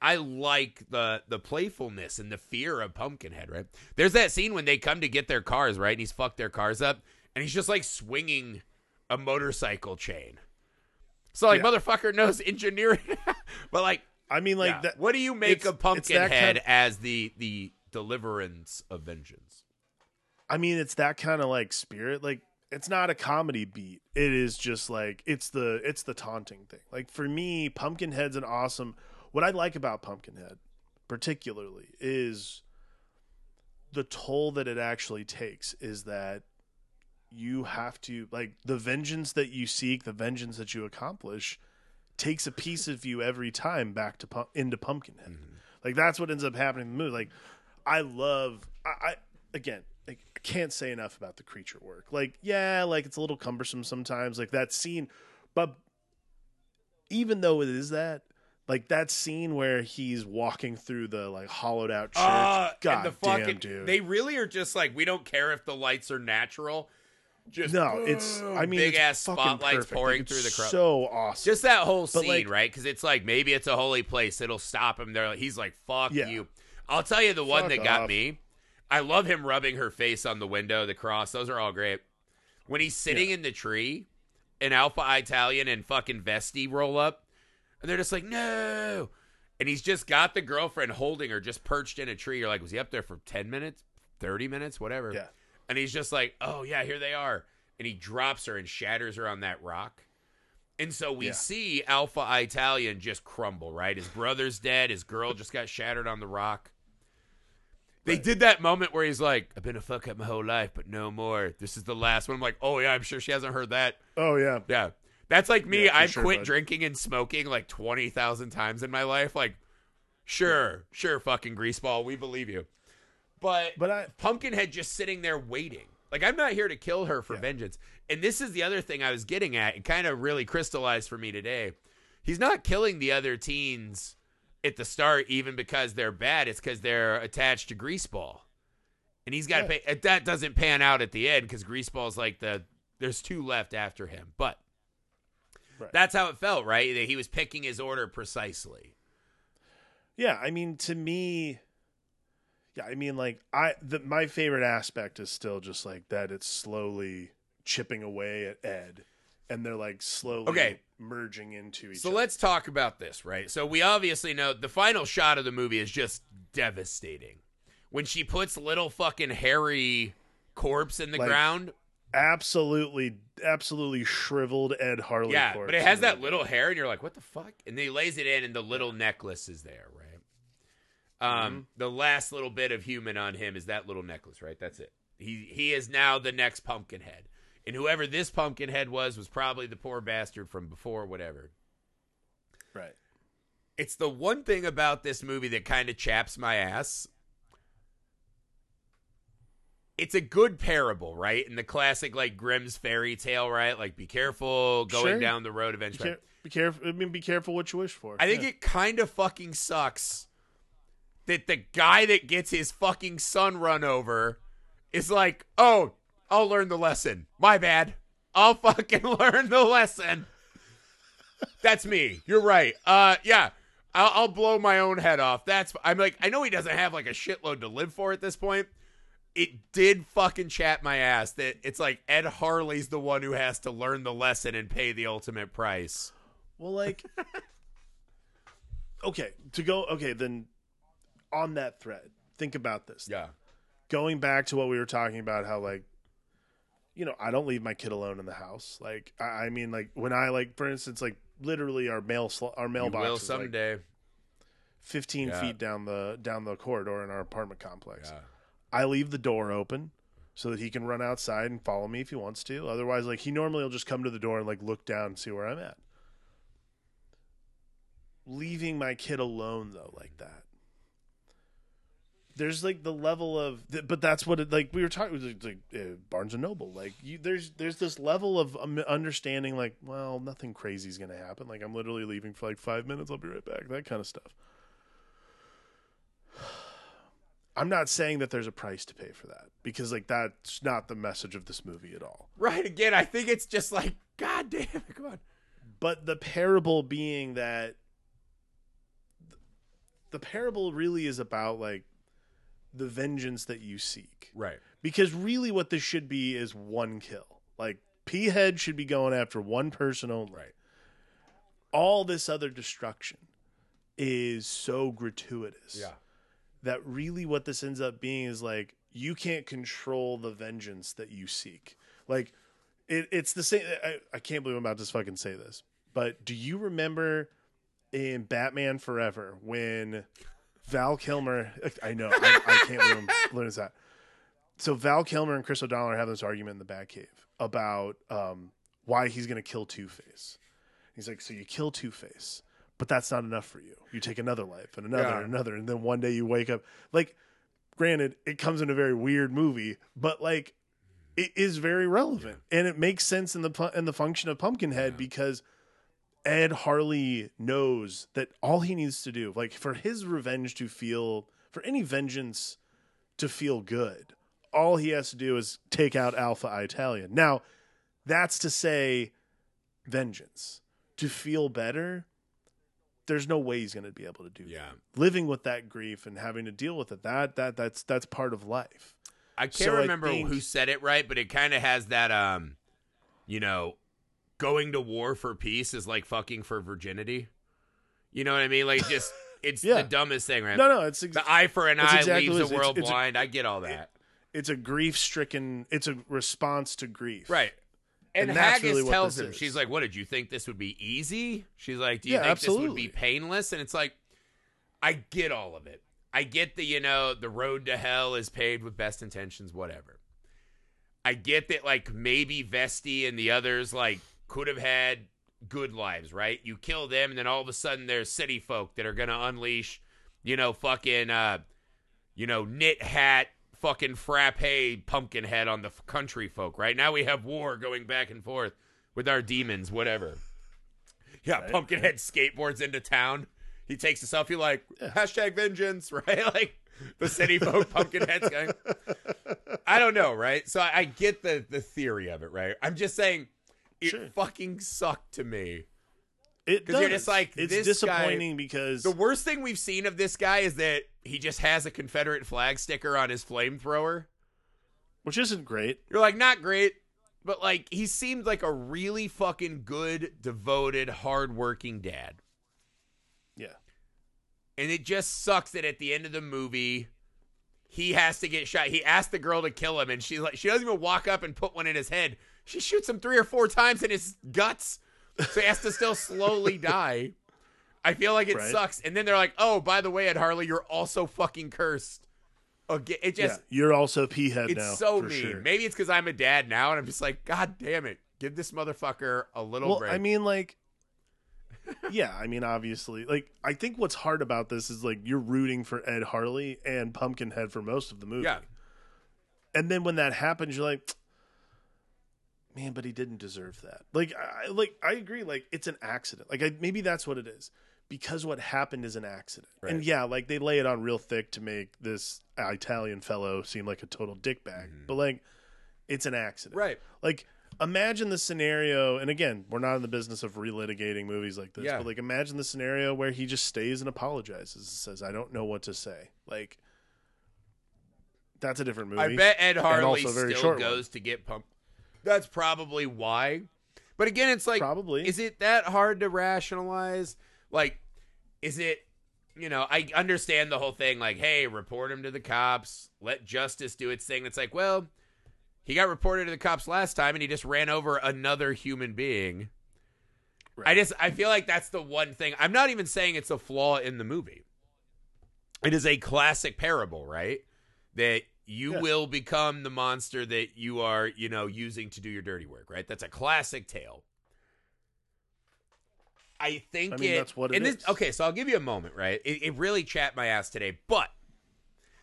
I like the the playfulness and the fear of Pumpkinhead, right? There's that scene when they come to get their cars, right? And he's fucked their cars up and he's just like swinging a motorcycle chain. So like Yeah. motherfucker knows engineering. but like I mean, like yeah. that. what do you make of Pumpkinhead kind- as the the deliverance of vengeance? I mean, it's that kind of like spirit. Like, it's not a comedy beat. It is just like it's the it's the taunting thing. Like for me, Pumpkinhead's an awesome. What I like about Pumpkinhead, particularly, is the toll that it actually takes. Is that you have to like the vengeance that you seek, the vengeance that you accomplish takes a piece of you every time back to into Pumpkinhead. Like that's what ends up happening in the movie. Like I love I, I again like, I can't say enough about the creature work. Like yeah, like it's a little cumbersome sometimes. Like that scene, but even though it is that. Like that scene where he's walking through the like hollowed out church. Uh, God and the fucking, damn, dude. They really are just like we don't care if the lights are natural. Just no, it's I mean big ass fucking spotlights perfect. pouring Like, through the crowd. So awesome. Just that whole But, scene, like- right? Because it's like maybe it's a holy place. It'll stop him. There, he's like, "Fuck Yeah. you." I'll tell you the one Fuck that got me. I love him rubbing her face on the window, the cross. Those are all great. When he's sitting in the tree, an Alpha Italian and fucking Vesti roll up, and they're just like, "No," and he's just got the girlfriend holding her, just perched in a tree. You're like, was he up there for ten minutes, thirty minutes, whatever? Yeah. And he's just like, "Oh yeah, here they are," and he drops her and shatters her on that rock. And so we Yeah. see Alpha Italian just crumble, right? His brother's dead. His girl just got shattered on the rock. They Right. did that moment where he's like, I've been a fuck up my whole life, but no more. This is the last one. I'm like, oh, yeah, I'm sure she hasn't heard that. oh yeah. Yeah. That's like me. Yeah, I've sure, quit bud. drinking and smoking like 20,000 times in my life. Like, sure, sure, fucking greaseball. We believe you. But, But I Pumpkinhead just sitting there waiting. Like I'm not here to kill her for Yeah. vengeance. And this is the other thing I was getting at. It kind of really crystallized for me today. He's not killing the other teens at the start, even because they're bad. It's because they're attached to Greaseball, and he's got to Yeah. pay. Uh, that doesn't pan out at the end because Greaseball's like the there's two left after him. But Right. that's how it felt, right? That he was picking his order precisely. yeah, I mean to me yeah, I mean like I the my favorite aspect is still just like that it's slowly chipping away at Ed and they're like slowly Okay. merging into each other. So other. let's talk about this, right? So we obviously know the final shot of the movie is just devastating. When she puts little fucking hairy corpse in the Like, ground. absolutely absolutely shriveled Ed Harley Yeah, corpse but it has that little hair and you're like, "What the fuck?" And he lays it in and the little necklace is there, right? Um Mm-hmm. the last little bit of human on him is that little necklace, right? That's it. He he is now the next pumpkinhead. And whoever this pumpkinhead was was probably the poor bastard from before whatever. Right. it's the one thing about this movie that kind of chaps my ass. It's a good parable, right? In the classic like Grimm's fairy tale, right? Like be careful going Sure. down the road Be, eventually. care- be careful I mean be careful what you wish for. I think Yeah. it kind of fucking sucks that the guy that gets his fucking son run over is like, "Oh, I'll learn the lesson. My bad. I'll fucking learn the lesson." That's me. You're right. Uh, yeah. I'll, I'll blow my own head off. That's. I'm like, I know he doesn't have like a shitload to live for at this point. It did fucking chat my ass that it's like Ed Harley's the one who has to learn the lesson and pay the ultimate price. Well, like, okay, to go, okay, then on that thread, think about this. Yeah. Going back to what we were talking about, how, like, you know, I don't leave my kid alone in the house. Like, I, I mean, like, when I, like, for instance, like, literally our mail, sl- our mailbox will is like someday. 15 Yeah. feet down the, down the corridor in our apartment complex. Yeah. I leave the door open so that he can run outside and follow me if he wants to. Otherwise, like, he normally will just come to the door and, like, look down and see where I'm at. Leaving my kid alone, though, like that. There's like the level of, but that's what it like. We were talking like, like uh, Barnes and Noble. Like you, there's there's this level of um, understanding. Like, well, nothing crazy is gonna happen. Like I'm literally leaving for like five minutes. I'll be right back. That kind of stuff. I'm not saying that there's a price to pay for that because like that's not the message of this movie at all. Right again, I think it's just like, God damn it, come on. But the parable being that the parable really is about like the vengeance that you seek. Right. Because really what this should be is one kill. Like P head should be going after one person only. Right. All this other destruction is so gratuitous. Yeah. that really what this ends up being is like you can't control the vengeance that you seek. Like it, it's the same. I, I can't believe I'm about to fucking say this, but do you remember in Batman Forever when Val Kilmer? I know I, I can't believe I'm learning that. so Val Kilmer and Chris O'Donnell are having this argument in the Batcave about um, why he's going to kill Two Face. He's like, so you kill Two Face, but that's not enough for you. You take another life and another Yeah. and another, and then one day you wake up. Like, granted, it comes in a very weird movie, but like, it is very relevant and it makes sense in the in the function of Pumpkinhead because Ed Harley knows that all he needs to do, like for his revenge to feel, for any vengeance to feel good, all he has to do is take out Alpha Italian. Now, that's to say, vengeance. To feel better, there's no way he's going to be able to do Yeah. that. Living with that grief and having to deal with it, that that that's that's part of life. I can't So I remember think- who said it right, but it kind of has that um, you know, going to war for peace is like fucking for virginity. You know what I mean? Like just it's Yeah. the dumbest thing, right? No, no, it's ex- The eye for an eye exactly leaves the world It's- it's blind. I get all that. it's a grief stricken. It's a response to grief. right. And, And Haggis really tells him, is. she's like, "What did you think this would be easy?" She's like, "Do you Yeah, think this would be painless?" And it's like, I get all of it. I get the you know the road to hell is paved with best intentions, whatever. I get that like maybe Vesti and the others like could have had good lives, right? You kill them, and then all of a sudden there's city folk that are gonna unleash, you know, fucking, uh, you know, knit hat, fucking frappe pumpkin head on the f- country folk, right? Now we have war going back and forth with our demons, whatever. Yeah, Right, Pumpkinhead skateboards into town. He takes a selfie like hashtag vengeance, right? Like the city folk Pumpkinhead's going. I don't know, right? So I, I get the the theory of it, right? I'm just saying it Sure. fucking sucked to me. It 'Cause you're does. just like, it's disappointing because The worst thing we've seen of this guy is that he just has a Confederate flag sticker on his flamethrower. which isn't great. You're like, not great, but like he seemed like a really fucking good, devoted, hardworking dad. Yeah. And it just sucks that at the end of the movie, he has to get shot. He asked the girl to kill him, and she's like, she doesn't even walk up and put one in his head. She shoots him three or four times in his guts, so he has to still slowly die. I feel like it Right. sucks. And then they're like, "Oh, by the way, Ed Harley, you're also fucking cursed." Again, it just yeah. You're also P head it's now. so for mean. Sure. Maybe it's because I'm a dad now, and I'm just like, God damn it, give this motherfucker a little Well, break. I mean, like, yeah, I mean, obviously, like, I think what's hard about this is like you're rooting for Ed Harley and Pumpkinhead for most of the movie. yeah, and then when that happens, you're like, man, but he didn't deserve that. Like, I like I agree. Like, it's an accident. Like, I, maybe that's what it is because what happened is an accident. And yeah, like they lay it on real thick to make this Italian fellow seem like a total dickbag. Mm-hmm. But like, it's an accident. right. Like, imagine the scenario, and again, we're not in the business of relitigating movies like this, Yeah. but like, imagine the scenario where he just stays and apologizes and says, "I don't know what to say." Like, that's a different movie. I bet Ed Harley also very still short one. goes to get pumped. That's probably why. But again, it's like, Probably. is it that hard to rationalize? Like, is it? You know, I understand the whole thing. Like, hey, report him to the cops. Let justice do its thing. It's like, well, he got reported to the cops last time, and he just ran over another human being. I just I feel like that's the one thing. I'm not even saying it's a flaw in the movie. It is a classic parable, right? That you Yeah. will become the monster that you are, you know, using to do your dirty work, right? That's a classic tale. I think I mean, it, that's what it and this- is. Okay, so I'll give you a moment, right? It, it really chapped my ass today, but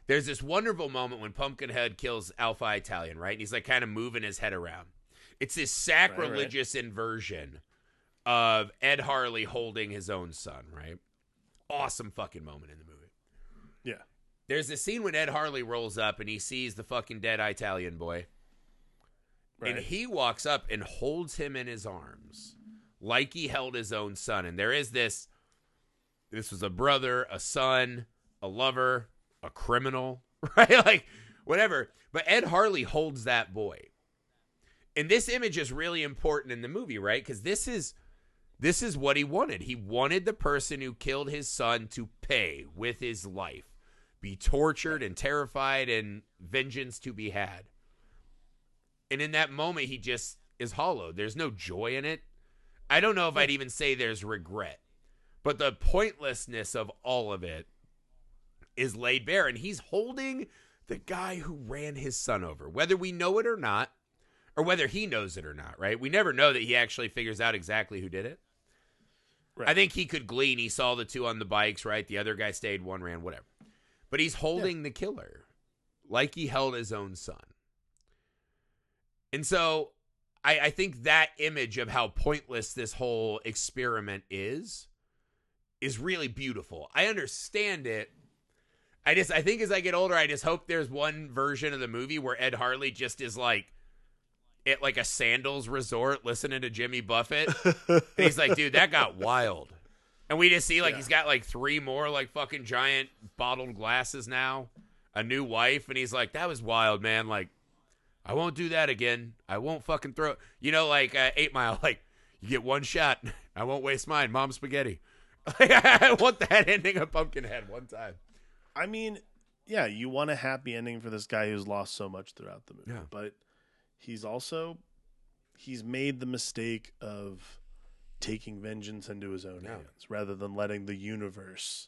there's this wonderful moment when Pumpkinhead kills Alpha Italian, right? And he's like kind of moving his head around. It's this sacrilegious inversion of Ed Harley holding his own son, right? Awesome fucking moment in the movie. There's this scene when Ed Harley rolls up and he sees the fucking dead Italian boy. Right. And he walks up and holds him in his arms like he held his own son. And there is this this was a brother, a son, a lover, a criminal, right? Like whatever. But Ed Harley holds that boy. And this image is really important in the movie, right? Cuz this is this is what he wanted. He wanted the person who killed his son to pay with his life, be tortured and terrified and vengeance to be had. And in that moment, he just is hollow. There's no joy in it. I don't know if I'd even say there's regret, but the pointlessness of all of it is laid bare. And he's holding the guy who ran his son over, whether we know it or not, or whether he knows it or not, right? We never know that he actually figures out exactly who did it. Right. I think he could glean. He saw the two on the bikes, right? The other guy stayed, one ran, whatever. But he's holding the killer like he held his own son. And so I, I think that image of how pointless this whole experiment is is really beautiful. I understand it. I just I think as I get older, I just hope there's one version of the movie where Ed Harley just is like at like a sandals resort listening to Jimmy Buffett. and he's like, dude, that got wild. And we just see like Yeah. he's got like three more like fucking giant bottled glasses now, a new wife, and he's like, that was wild, man. Like, I won't do that again. I won't fucking throw. You know, like uh, Eight Mile, like you get one shot. I won't waste mine. Mom spaghetti. I want that ending of Pumpkinhead one time. I mean, yeah, you want a happy ending for this guy who's lost so much throughout the movie, Yeah. but he's also he's made the mistake of taking vengeance into his own Yeah. hands rather than letting the universe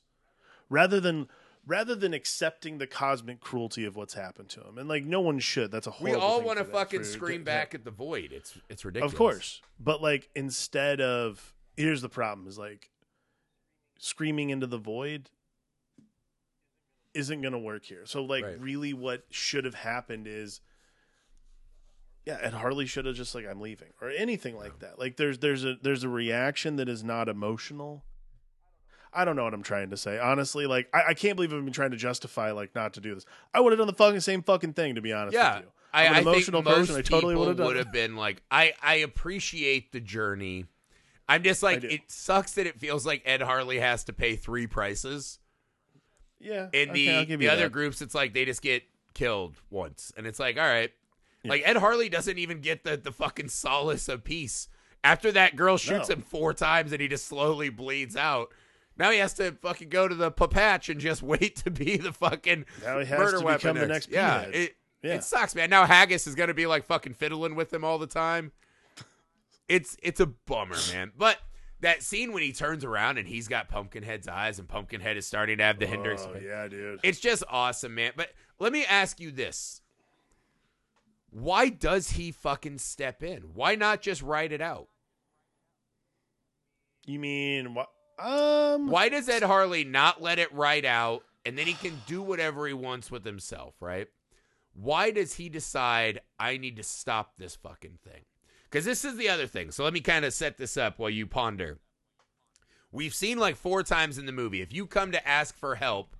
rather than rather than accepting the cosmic cruelty of what's happened to him. And like no one should. That's a We all want to fucking for- scream to- back at the void. It's it's ridiculous. Of course. But like instead of here's the problem is like screaming into the void isn't going to work here. So like Right. really what should have happened is yeah, Ed Harley should have just like I'm leaving or anything like that. Like there's there's a there's a reaction that is not emotional. I don't know what I'm trying to say. Honestly, like I, I can't believe I've been trying to justify like not to do this. I would have done the fucking same fucking thing to be honest Yeah. with you. I, I'm an I emotional think most person. I totally would have done would have been like, I, I appreciate the journey. I'm just like, it sucks that it feels like Ed Harley has to pay three prices. Yeah. In okay, the the other that. groups, it's like they just get killed once, and it's like, all right, like Ed Harley doesn't even get the the fucking solace of peace after that girl shoots No. him four times and he just slowly bleeds out. Now he has to fucking go to the papatch and just wait to be the fucking Now he has murder to weapon become the next Yeah, it Yeah. it sucks, man. Now Haggis is gonna be like fucking fiddling with him all the time. It's it's a bummer, man. But that scene when he turns around and he's got Pumpkinhead's eyes and Pumpkinhead is starting to have the Hendrix. Oh, yeah, dude. It's just awesome, man. But let me ask you this. Why does he fucking step in? Why not just write it out? You mean what? Um, Why does Ed Harley not let it write out and then he can do whatever he wants with himself, right? Why does he decide I need to stop this fucking thing? Because this is the other thing. So let me kind of set this up while you ponder. We've seen like four times in the movie. If you come to ask for help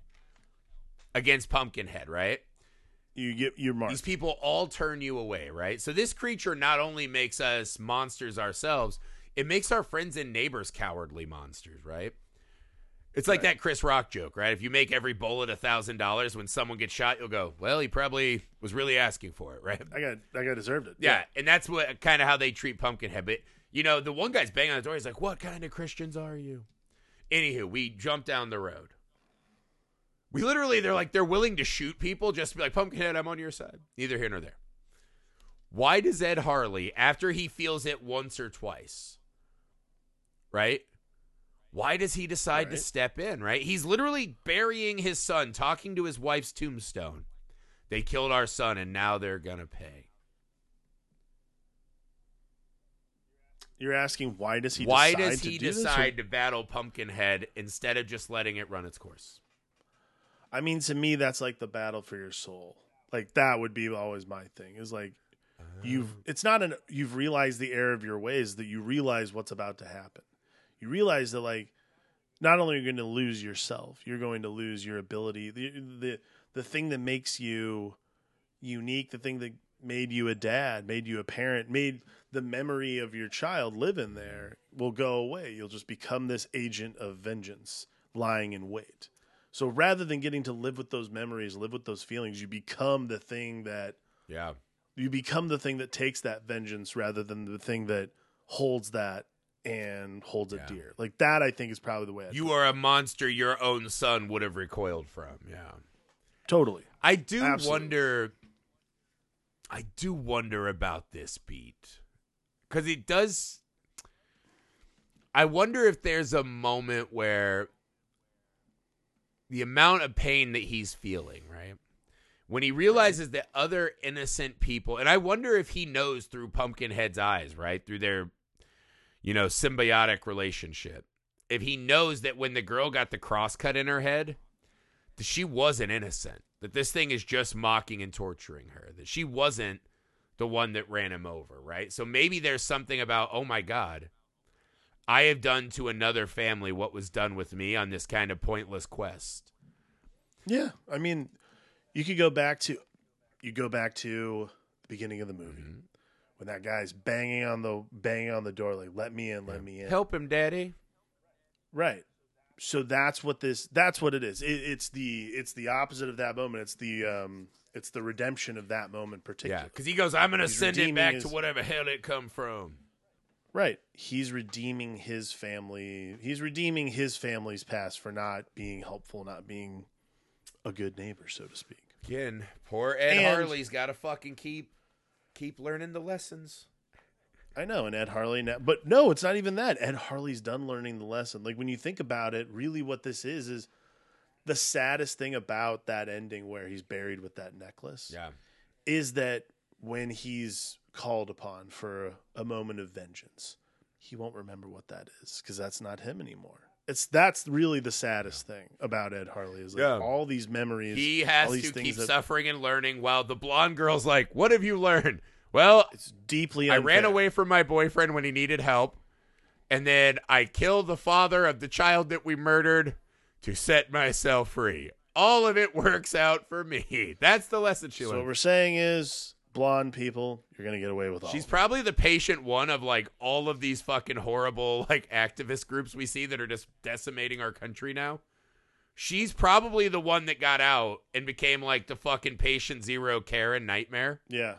against Pumpkinhead, right? You get your mark. These people all turn you away, right? So this creature not only makes us monsters ourselves, it makes our friends and neighbors cowardly monsters, right? It's like Right. that Chris Rock joke, right? If you make every bullet a thousand dollars, when someone gets shot, you'll go, "Well, he probably was really asking for it, right?" I got, I got deserved it. Yeah, and that's what kind of how they treat Pumpkinhead. But you know, the one guy's banging on the door. He's like, "What kind of Christians are you?" Anywho, we jump down the road. We literally, they're like, they're willing to shoot people just to be like, Pumpkinhead, I'm on your side. Neither here nor there. Why does Ed Harley, after he feels it once or twice, right? Why does he decide to step in, right? He's literally burying his son, talking to his wife's tombstone. They killed our son, and now they're going to pay. You're asking why does he? Why decide does to he or- decide to battle Pumpkinhead instead of just letting it run its course? I mean, to me, that's like the battle for your soul. Like that would be always my thing. Is like you've. Oh. It's not an. You've realized the error of your ways. That you realize what's about to happen. You realize that like, not only are you going to lose yourself, you're going to lose your ability. The the the thing that makes you unique. The thing that made you a dad, made you a parent, made the memory of your child live in there will go away. You'll just become this agent of vengeance lying in wait. So rather than getting to live with those memories, live with those feelings, you become the thing that Yeah. you become the thing that takes that vengeance rather than the thing that holds that and holds Yeah. it dear. Like that I think is probably the way I You are a monster your own son would have recoiled from. Yeah. totally. I do Absolutely. wonder. I do wonder about this beat because it does. I wonder if there's a moment where the amount of pain that he's feeling, right? when he realizes that other innocent people, and I wonder if he knows through Pumpkinhead's eyes, right? Through their, you know, symbiotic relationship. If he knows that when the girl got the cross cut in her head, that she wasn't innocent, that this thing is just mocking and torturing her, that she wasn't the one that ran him over, right? So maybe there's something about, oh my God, I have done to another family what was done with me on this kind of pointless quest. Yeah, I mean, you could go back to you go back to the beginning of the movie Mm-hmm. when that guy's banging on the banging on the door like let me in, let me in. Help him, Daddy. Right. So that's what this that's what it is. It, it's the it's the opposite of that moment. It's the um it's the redemption of that moment Yeah, because he goes, I'm going to send it back his- to whatever hell it come from. Right. He's redeeming his family. He's redeeming his family's past for not being helpful, not being a good neighbor, so to speak. Again, poor Ed And- Harley's got to fucking keep keep learning the lessons. I know, and Ed Harley now, but no, it's not even that. Ed Harley's done learning the lesson. Like when you think about it, really, what this is is the saddest thing about that ending where he's buried with that necklace Yeah. is that when he's called upon for a, a moment of vengeance, he won't remember what that is because that's not him anymore. It's that's really the saddest thing about Ed Harley is like Yeah. all these memories. He has all these to things keep that- suffering and learning while the blonde girl's like, What have you learned? Well, It's deeply. I Unfair. ran away from my boyfriend when he needed help. And then I killed the father of the child that we murdered to set myself free. All of it works out for me. That's the lesson she learned. So what learned. we're saying is, blonde people, you're gonna get away with all. She's probably the patient one of like all of these fucking horrible like activist groups we see that are just decimating our country now. She's probably the one that got out and became like the fucking patient zero Karen nightmare. yeah,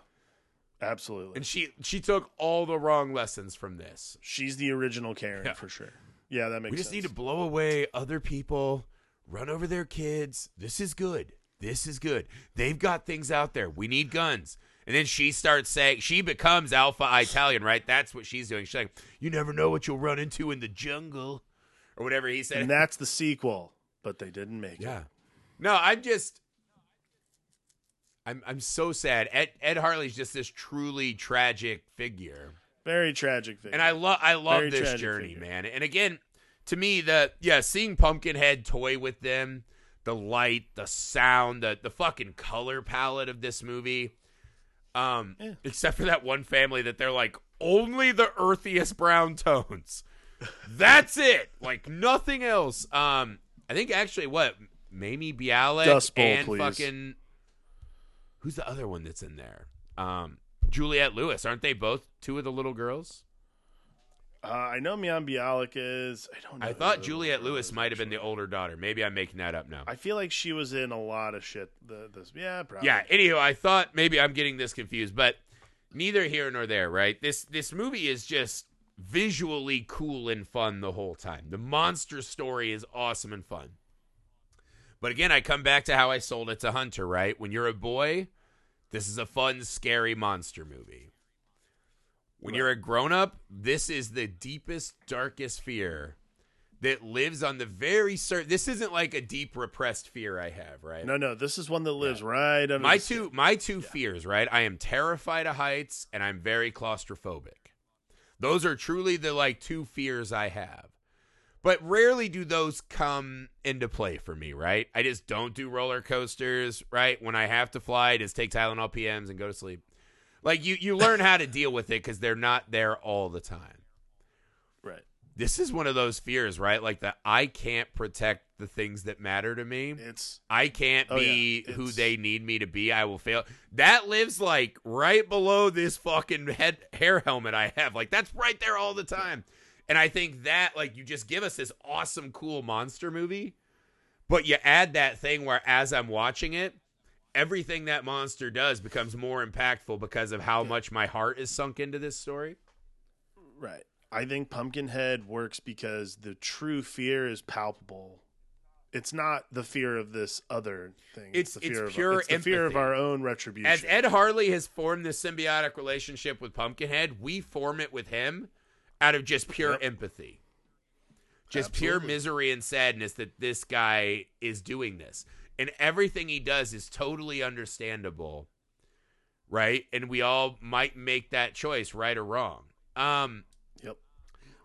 absolutely. And she she took all the wrong lessons from this. She's the original Karen Yeah. for sure. Yeah, that makes. We just sense. need to blow away other people, run over their kids. This is good. This is good. They've got things out there. We need guns. And then she starts saying, she becomes Alpha Italian, right? That's what she's doing. She's like, you never know what you'll run into in the jungle, or whatever he said. And that's the sequel, but they didn't make it. yeah. No, I'm just, I'm I'm so sad. Ed Ed Harley's just this truly tragic figure. Very tragic figure. And I love I love Very this journey, figure. man. And again, to me, the yeah, seeing Pumpkinhead toy with them, the light, the sound, the the fucking color palette of this movie. Um, Yeah. except for that one family that they're like only the earthiest brown tones. That's it. Like nothing else. Um, I think actually what Mayim Bialik Dust Bowl, and please. fucking who's the other one that's in there? Um, Juliette Lewis. Aren't they both two of the little girls? Uh, I know Mayim Bialik is. I don't. know. I thought Juliette Lewis might have been the older daughter. Maybe I'm making that up now. I feel like she was in a lot of shit. The this. Yeah, probably. yeah. Anywho, I thought maybe I'm getting this confused, but neither here nor there. Right? This this movie is just visually cool and fun the whole time. The monster story is awesome and fun. But again, I come back to how I sold it to Hunter. Right? When you're a boy, this is a fun, scary monster movie. When you're a grown up, this is the deepest, darkest fear that lives on the very certain. This isn't like a deep repressed fear I have, right? No, no. This is one that lives right under my two my two fears, right? I am terrified of heights and I'm very claustrophobic. Those are truly the like two fears I have. But rarely do those come into play for me, right? I just don't do roller coasters, right? When I have to fly, I just take Tylenol PMs and go to sleep. Like you you learn how to deal with it cuz they're not there all the time. Right. This is one of those fears, right? Like that I can't protect the things that matter to me. It's I can't Oh, be yeah. who they need me to be. I will fail. That lives like right below this fucking head hair helmet I have. Like that's right there all the time. And I think that like you just give us this awesome cool monster movie, but you add that thing where as I'm watching it, everything that monster does becomes more impactful because of how much my heart is sunk into this story. right. I think Pumpkinhead works because the true fear is palpable. It's not the fear of this other thing. It's- the it's fear pure of it's the fear of our own retribution. As Ed Harley has formed this symbiotic relationship with Pumpkinhead, we form it with him out of just pure Yep. empathy. Just pure misery and sadness that this guy is doing this. And everything he does is totally understandable, right? And we all might make that choice, right or wrong. Um, Yep.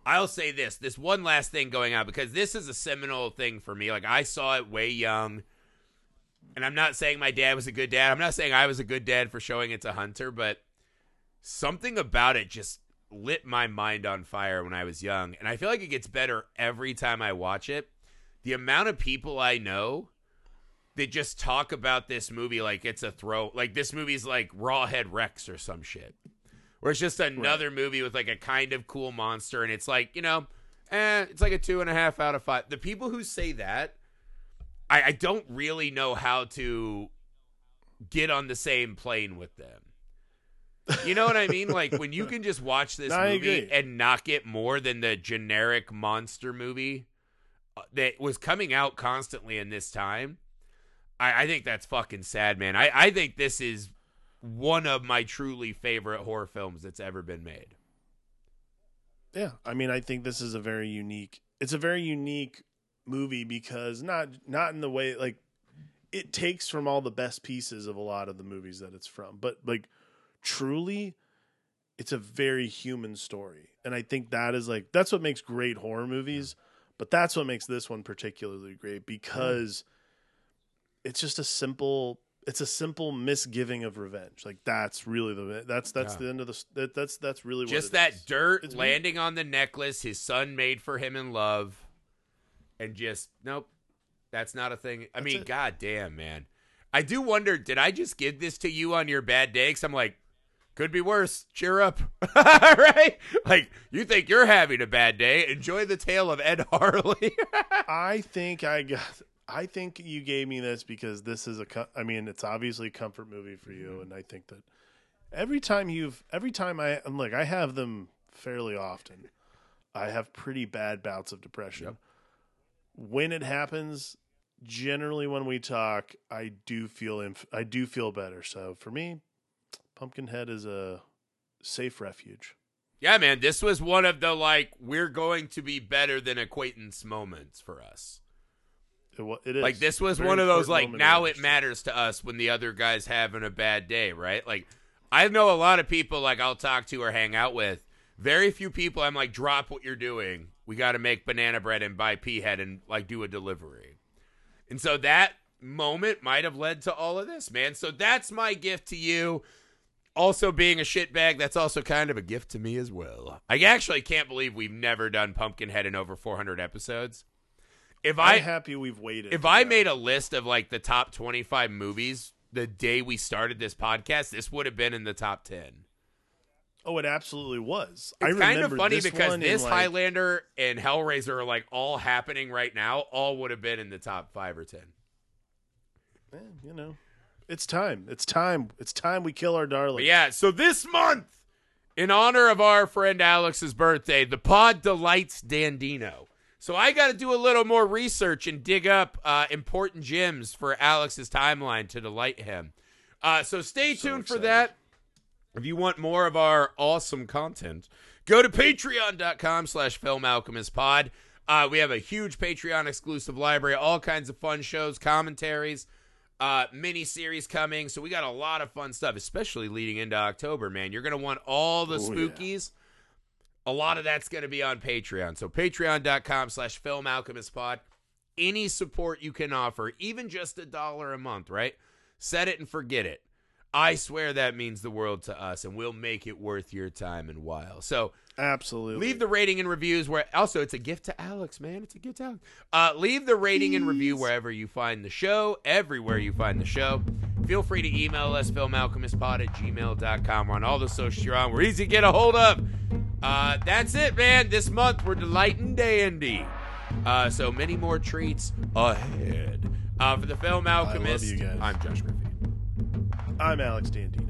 I'll say this: this one last thing going on because this is a seminal thing for me. Like I saw it way young, and I'm not saying my dad was a good dad. I'm not saying I was a good dad for showing it to Hunter, but something about it just lit my mind on fire when I was young, and I feel like it gets better every time I watch it. The amount of people I know that just talk about this movie like it's a throw, like this movie's like Rawhead Rex or some shit, where it's just another movie with like a kind of cool monster, and it's like you know, eh, it's like a two and a half out of five. The people who say that, I, I don't really know how to get on the same plane with them. You know what I mean? Like when you can just watch this No, movie and not get more than the generic monster movie uh, that was coming out constantly in this time. I, I think that's fucking sad, man. I, I think this is one of my truly favorite horror films that's ever been made. Yeah, I mean, I think this is a very unique. It's a very unique movie because not not in the way like it takes from all the best pieces of a lot of the movies that it's from, but like truly, it's a very human story, and I think that is like that's what makes great horror movies. But that's what makes this one particularly great mm. because it's just a simple. It's a simple misgiving of revenge. Like that's really the that's that's Yeah. the end of the that, that's that's really what Just it that is. dirt It's me. landing on the necklace his son made for him in love, and just nope, that's not a thing. I That's mean, it. god damn, man. I do wonder, did I just give this to you on your bad day? Because I'm like, could be worse. Cheer up, right? Like you think you're having a bad day? Enjoy the tale of Ed Harley. I think I got. I think you gave me this because this is a. I mean, it's obviously a comfort movie for Mm-hmm. you, and I think that every time you've, every time I, I'm like, I have them fairly often. I have pretty bad bouts of depression. Yep. When it happens, generally when we talk, I do feel, inf- I do feel better. So for me, Pumpkinhead is a safe refuge. yeah, man, this was one of the like we're going to be better than acquaintance moments for us. It, it is Like this was Very one of those like now it matters to us when the other guy's having a bad day, right? Like I know a lot of people like I'll talk to or hang out with. Very few people I'm like drop what you're doing. We got to make banana bread and buy pea head and like do a delivery. And so that moment might have led to all of this, man. So that's my gift to you. Also being a shitbag, that's also kind of a gift to me as well. I actually can't believe we've never done Pumpkinhead in over 400 episodes. If I I'm happy we've waited. if I made a list of like the top 25 movies the day we started this podcast, this would have been in the top 10. oh, it absolutely was. It's I kind of funny this because this like- Highlander and Hellraiser are like all happening right now, all would have been in the top 5 or 10. Eh, you know, it's time. It's time. It's time we kill our darling. Yeah, so this month, in honor of our friend Alex's birthday, the pod delights Dandino. So I got to do a little more research and dig up uh, important gems for Alex's timeline to delight him. Uh, so stay So tuned for that. If you want more of our awesome content, go to patreon.com slash film alchemist pod. Uh, we have a huge Patreon exclusive library, all kinds of fun shows, commentaries, uh, mini series coming. So we got a lot of fun stuff, especially leading into October, man. You're going to want all the spookies. yeah. A lot of that's going to be on Patreon. So patreon.com slash film alchemist pod. Any support you can offer, even just a dollar a month, right? Set it and forget it. I swear that means the world to us, and we'll make it worth your time and while. So absolutely. leave the rating and reviews where. Also, it's a gift to Alex, man. It's a gift to Alex. Uh, leave the rating and review wherever you find the show, everywhere you find the show. Feel free to email us, filmalchemistpod at gmail.com. We're on all the socials you're on. We're easy to get a hold of. Uh, that's it, man. This month, we're delighting Dandy. Uh, so many more treats ahead. Uh, for the Film Alchemist, you guys. I'm Josh Griffey. I'm Alex Dandy.